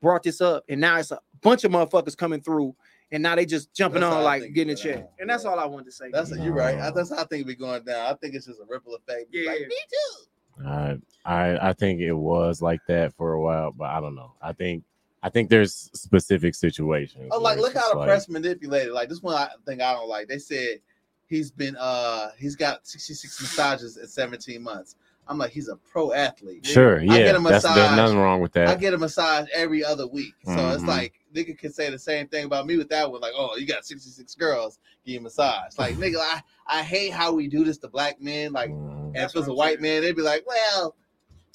brought this up, and now it's a bunch of motherfuckers coming through, and now they just jumping That's on like getting a check. happen, And that's all I wanted to say. That's you're right. I, that's how I think we going down. I think it's just a ripple effect. Yeah, Like, me too. I, I I think it was like that for a while, but I don't know. I think I think there's specific situations. Oh, like look how the like- press manipulated. Like this one I think I don't like. They said he's been uh he's got 66 massages in 17 months. I'm like, he's a pro athlete. Sure, I get yeah, a that's there's nothing wrong with that. I get a massage every other week. So it's Mhm. like nigga can say the same thing about me with that one. Like, oh, you got 66 girls, give you a massage. Like, nigga, I, I hate how we do this to black men. Like, Mm. and That's if it's a white saying. man, they'd be like, well,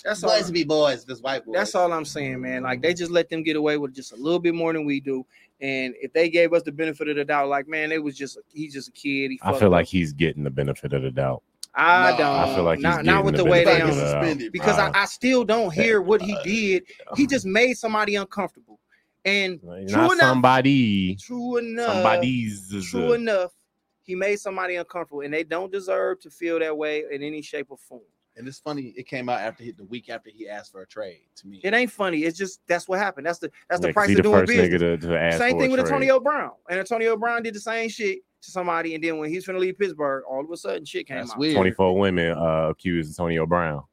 That's all. boys be boys, if it's white boys. That's all I'm saying, man. Like they just let them get away with just a little bit more than we do. And if they gave us the benefit of the doubt, like man, it was just a, he's just a kid. He I feel up. like he's getting the benefit of the doubt. I No, don't. I feel like he's not, not with the the way they benefit He's of on suspended, because I, Uh, I still don't hear what he did. He just made somebody uncomfortable. And Like, True not enough. somebody, true enough, somebody's. true enough, he made somebody uncomfortable, and they don't deserve to feel that way in any shape or form. And it's funny, it came out after he, the week after he asked for a trade to me. It ain't funny. It's just that's what happened. That's the that's the price of the doing first business. nigga to, to ask Same for thing a with trade. Antonio Brown. And Antonio Brown did the same shit to somebody, and then when he's finna leave Pittsburgh, all of a sudden shit came That's out. weird. 24 women uh, accused Antonio Brown.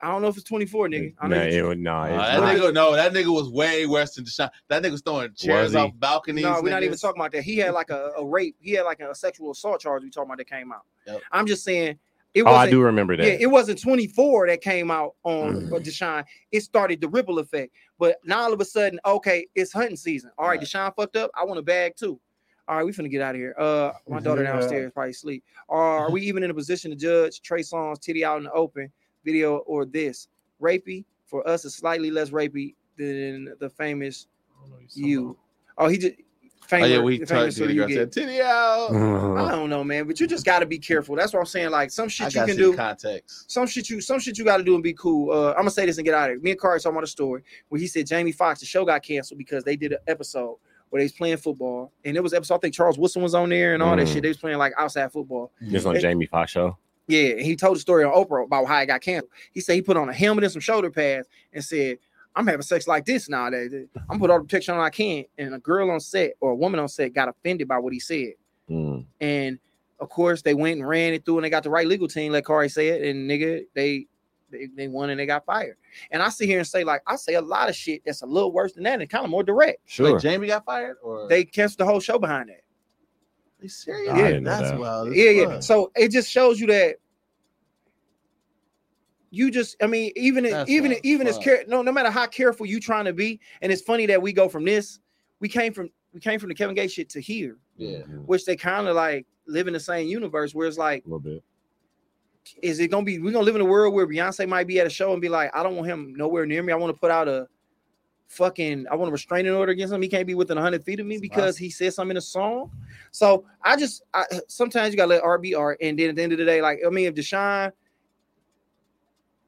I don't know if it's 24, nigga. I Nah, know it you- nah, it's Uh, that not. nigga, no, that nigga was way worse than Deshaun. That nigga was throwing chairs Was off balconies. no, we're not even talking about that. He had like a, a rape. He had like a sexual assault charge. We talking about that came out. Yep. I'm just saying it Oh, I do remember that. yeah, it wasn't 24 that came out on uh, Deshaun. It started the ripple effect. But now all of a sudden, okay, it's hunting season. All right, Right. Deshaun fucked up. I want a bag too. All right, we finna get out of here. Uh, my daughter Yeah. downstairs probably asleep. Are we <laughs> even in a position to judge Trey Songz titty out in the open video or this rapey? For us, it's slightly less rapey than the famous you. Oh, he just. Oh yeah, we famous talked to you girl get. titty out. I <laughs> don't know, man, but you just got to be careful. That's what I'm saying. Like some I shit you can do, context. some shit you, some shit you got to do and be cool. Uh, I'm gonna say this and get out of here. Me and Kari talking about a story where he said Jamie Foxx, the show got canceled because they did an episode where they was playing football, and it was episode. I think Charles Wilson was on there and all that Mhm. shit. They was playing like outside football. This on It- Jamie Foxx show. Yeah, and he told the story on Oprah about how it got canceled. He said he put on a helmet and some shoulder pads and said, I'm having sex like this nowadays. <laughs> I'm put all the protection on I can. And a girl on set or a woman on set got offended by what he said. Mm. And of course, they went and ran it through and they got the right legal team, like Kari said. And nigga, they they, they won and they got fired. And I sit here and say like I say a lot of shit that's a little worse than that and kind of more direct. Sure. Wait, Jamie got fired, or They canceled the whole show behind that. Are you serious? Yeah, that's that. wild. as yeah, yeah. So it just shows you that you just, I mean, even That's even wild as even as care, no, no matter how careful you trying to be, and it's funny that we go from this, we came from we came from the Kevin Gates shit to here, Yeah. Mhm. which they kind of like live in the same universe where it's like, A little bit. Is it gonna be we're gonna live in a world where Beyonce might be at a show and be like, I don't want him nowhere near me. I want to put out a fucking I want a restraining order against him. He can't be within 100 feet of me It's because he said something in a song. So I just I sometimes you gotta let art be art. And then at the end of the day, like I mean, if Deshaun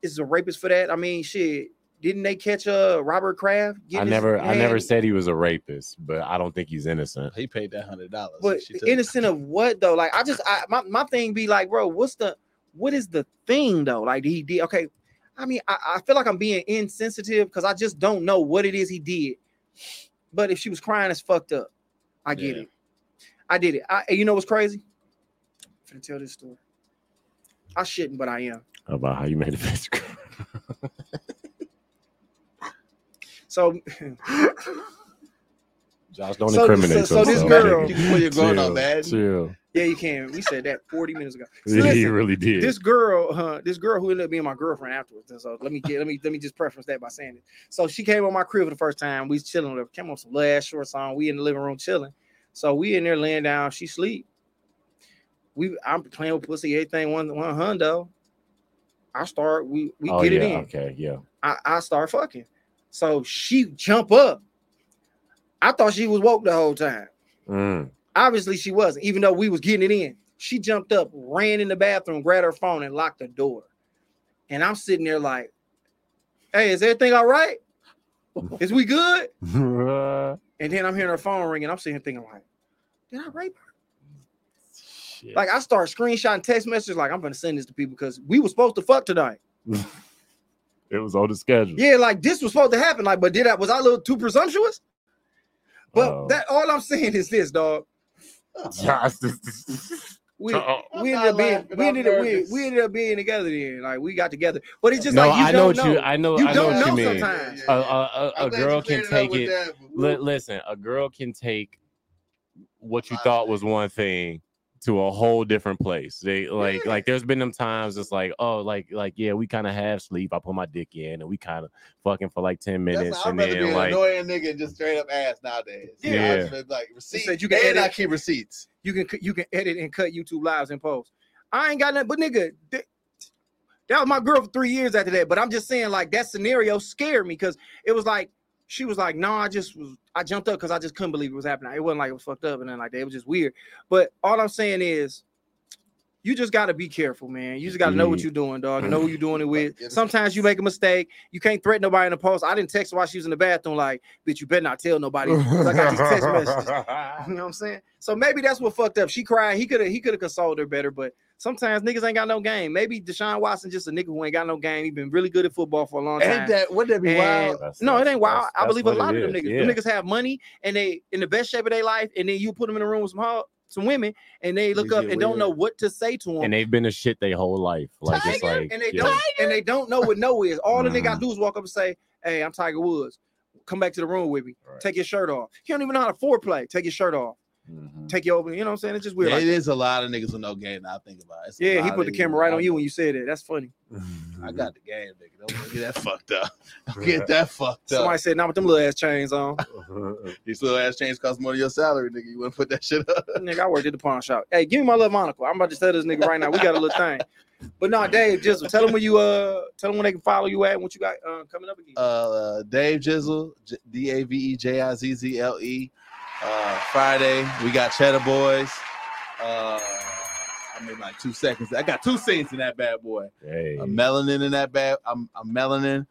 is a rapist for that, I mean shit. Didn't they catch uh Robert Kraft? I getting his never I never said he was a rapist, but I don't think he's innocent. He paid that hundred dollars. But innocent of what though? Like I just I my, my thing be like, bro, what's the what is the thing though? Like he did okay. I mean, I, I feel like I'm being insensitive because I just don't know what it is he did. But if she was crying, it's fucked up. I get Yeah. it. I did it. I, you know what's crazy? I'm finna tell this story. I shouldn't, but I am. About how you made a face. So, <laughs> Josh, don't So- incriminate so- so this yourself. girl- You can put your going on Chill, bad. Chill. Yeah, you can. We said that 40 minutes ago. <laughs> So he really did. this girl, uh, this girl who ended up being my girlfriend afterwards. So let me get, let me let me just preference that by saying it. So she came on my crib for the first time. We was chilling. with her, Came on some last short song. We in the living room chilling. So we in there laying down. She sleep. We I'm playing with pussy. Everything one one hundo. I start. We we oh, get yeah, it in. Okay, yeah. I, I start fucking. So she jump up. I thought she was woke the whole time. Mm. Obviously, she wasn't, even though we was getting it in. She jumped up, ran in the bathroom, grabbed her phone, and locked the door. And I'm sitting there like, hey, is everything all right? Is we good? <laughs> And then I'm hearing her phone ringing. I'm sitting here thinking, like, did I rape her? Shit. Like I start screenshotting text messages, like I'm gonna send this to people because we were supposed to fuck tonight. it was on the schedule. Yeah, like this was supposed to happen. Like, but did I was I a little too presumptuous? But Oh. that all I'm saying is this, dog. Josh, <laughs> We Uh-oh. we ended up being we ended up we, we ended up being together then. Like we got together. But it's just no, like you I know don't what know. you. I know. You I know don't what know you mean. sometimes. A, a, a, a girl can take it. Li- listen, a girl can take what you thought was one thing to a whole different place. They like like there's been them times it's like, oh, like like yeah, we kind of have sleep. I put my dick in and we kind of fucking for like 10 minutes I'd and rather be an like annoying nigga and just straight up ass nowadays. Yeah. I just like receipts. said you can and I edit. keep receipts. You can you can edit and cut YouTube lives and post. I ain't got nothing, but nigga, th- that was my girl for three years after that. But I'm just saying, like that scenario scared me because it was like she was like, "No, I just was, I jumped up because I just couldn't believe it was happening. It wasn't like it was fucked up and then like that. It was just weird." But all I'm saying is, you just got to be careful, man. You just got to know what Mhm. you're doing, dog. Know who you're doing it with. Sometimes you make a mistake. You can't threaten nobody in the post. I didn't text her while she was in the bathroom, like, "Bitch, you better not tell nobody. <laughs> I got these text messages. <laughs> You know what I'm saying? So maybe that's what fucked up. She cried. He could have he could have consoled her better, but sometimes niggas ain't got no game. Maybe Deshaun Watson just a nigga who ain't got no game. He been really good at football for a long time. Ain't that wouldn't that be And- wild? That's- no, it ain't wild. that's- I believe a lot it of them is, niggas. yeah. Them niggas have money and they in the best shape of their life, and then you put them in a room with some ho- some women, and they look up get and don't know what to say to them. and they've been a shit their whole life. Like it's like and they yeah. don't and they don't know what no is. All the nigga Mhm. gotta do is walk up and say, "Hey, I'm Tiger Woods. Come back to the room with me. Right. Take your shirt off." He don't even know how to foreplay. Take your shirt off. Mhm. Take your over. You know what I'm saying? It's just weird. Yeah, like it is a lot of niggas with no game. Now I think about it. It's Yeah, he put the camera niggas right on you when you said it. That's funny. <laughs> I got the game, nigga. Don't get that fucked up. <laughs> Don't get that fucked up. Somebody said, "Not with them little ass chains on." <laughs> These little ass chains cost more than your salary, nigga. You want to put that shit up? nigga, I worked at the pawn shop. Hey, give me my little monocle. I'm about to tell this nigga right now. We got a little thing. But no, Dave, just tell them where you uh tell them when they can follow you at and what you got uh, coming up again. Uh, Dave Jizzle, J- D A V E J I Z Z L E. Uh, Friday we got Cheddar Boys. Uh, I mean like two seconds. I got two scenes in that bad boy. Hey. I'm melanin in that bad. I'm, I'm melanin.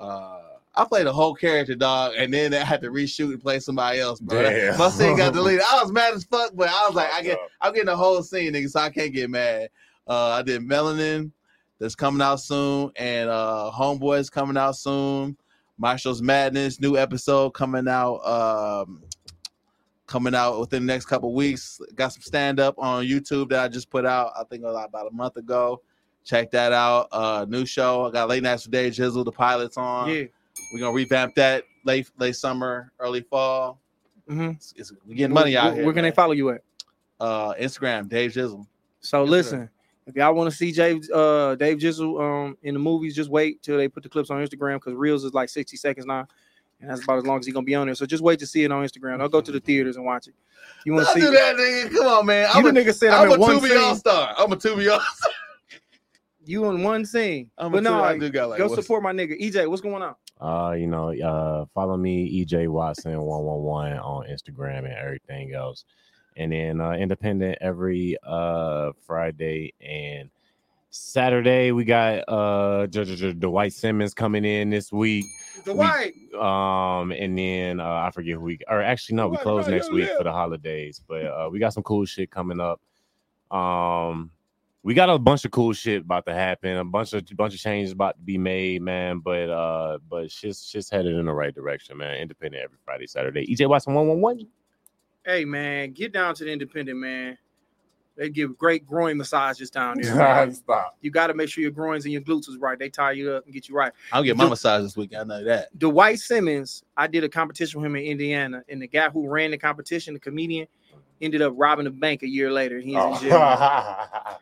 Uh, I played the whole character, dog, and then I had to reshoot and play somebody else, bro. Damn. My scene got <laughs> deleted. I was mad as fuck, but I was like, I get, I'm getting the whole scene, nigga, so I can't get mad. Uh, I did melanin, that's coming out soon, and uh, Homeboys coming out soon. Marshall's Madness, new episode coming out. Um, coming out within the next couple weeks. Got some stand up on YouTube that I just put out. I think about a month ago. Check that out. Uh, new show. I got late nights with Dave Jizzle. The pilot's on. Yeah. We're gonna revamp that late late summer, early fall. Mm-hmm. It's, it's, we getting money out where, here. Where can they man. follow you at? Uh, Instagram, Dave Jizzle. So Yes, listen, if y'all want to see Dave, uh, Dave Jizzle um in the movies, just wait till they put the clips on Instagram because Reels is like 60 seconds now, and that's about as long as he's gonna be on there. So just wait to see it on Instagram. Don't go to the theaters and watch it. You want to see? do that, nigga. Come on, man. You I'm the a, nigga said I'm I'm, a in one Tubi all star. I'm a Tubi all star. <laughs> You in one scene. I'm a but no, I do got like go what's- support my nigga EJ. What's going on? Uh, you know, uh, follow me, EJ Watson one one one on Instagram and everything else, and then uh, independent every uh Friday and Saturday. We got uh Dwight Simmons coming in this week. The We- Um, and then uh, I forget who we or actually no, we close next week for the holidays, but uh, we got some cool shit coming up. Um, we got a bunch of cool shit about to happen, a bunch of bunch of changes about to be made, man. But uh, but shit's shit's headed in the right direction, man. Independent every Friday, Saturday. EJ Watson one one one. Hey man, get down to the independent man. They give great groin massages down there. man. Stop. you got to make sure your groins and your glutes is right. They tie you up and get you right. I'll get my Du- massage this week. I know that. Dwight Simmons, I did a competition with him in Indiana, and the guy who ran the competition, the comedian, ended up robbing a bank a year later. He's Oh. in jail. <laughs>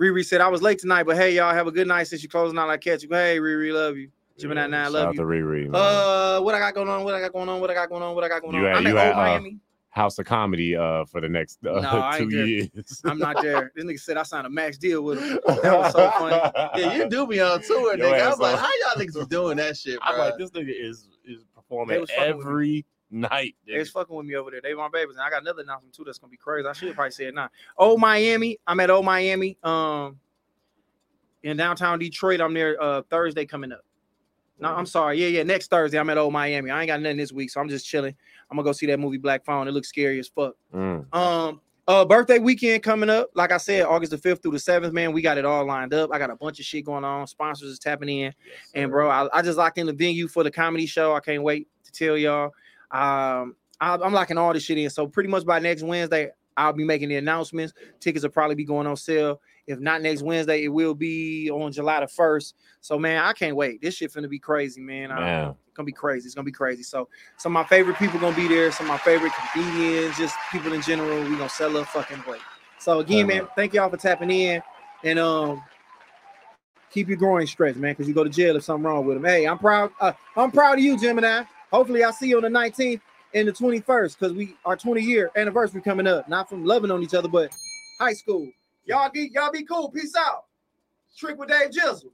Riri said, I was late tonight, but hey, y'all have a good night since you closing out. I catch you. Hey, Riri, love you. Gemini Yeah, 9, shout love out you. to Riri, man. Uh, what I got going on? What I got going on? What I got going on? What I got going on? You at- I'm you at at, Old uh, Miami. House of Comedy uh for the next uh, No, <laughs> two years. I'm not there. <laughs> This nigga said I signed a max deal with him. That was so funny. <laughs> Yeah, you do be on tour, Your nigga. I ass was like, how y'all niggas be doing that shit, bro? I'm like, this nigga is is performing was fucking with me. every night. They nigga. was fucking with me over there. They my babies. And I got another announcement too that's gonna be crazy. I should probably say it now. Old Miami. I'm at Old Miami. Um in downtown Detroit. I'm there uh Thursday coming up. No, I'm sorry. Yeah, yeah. Next Thursday, I'm at Old Miami. I ain't got nothing this week, so I'm just chilling. I'm gonna go see that movie Black Phone. It looks scary as fuck. Mm. Um, uh, birthday weekend coming up. Like I said, August the 5th through the 7th, man. We got it all lined up. I got a bunch of shit going on. Sponsors is tapping in. And bro, I, I just locked in the venue for the comedy show. I can't wait to tell y'all. Um, I, I'm locking all this shit in. So pretty much by next Wednesday, I'll be making the announcements. Tickets will probably be going on sale. If not next Wednesday, it will be on July the 1st. So man, I can't wait. This shit finna be crazy, man. Man. it's gonna be crazy. It's gonna be crazy. So some of my favorite people gonna be there. Some of my favorite comedians, just people in general. We gonna sell a fucking break. So again, man, thank y'all for tapping in and um keep your groin stretched, man, because you go to jail if something wrong with them. Hey, I'm proud. Uh, I'm proud of you, Gemini. Hopefully, I see you on the 19th and the 21st because we our 20 year anniversary coming up. Not from loving on each other, but high school. Y'all be y'all be cool. Peace out. Trick with Dave Jizzle.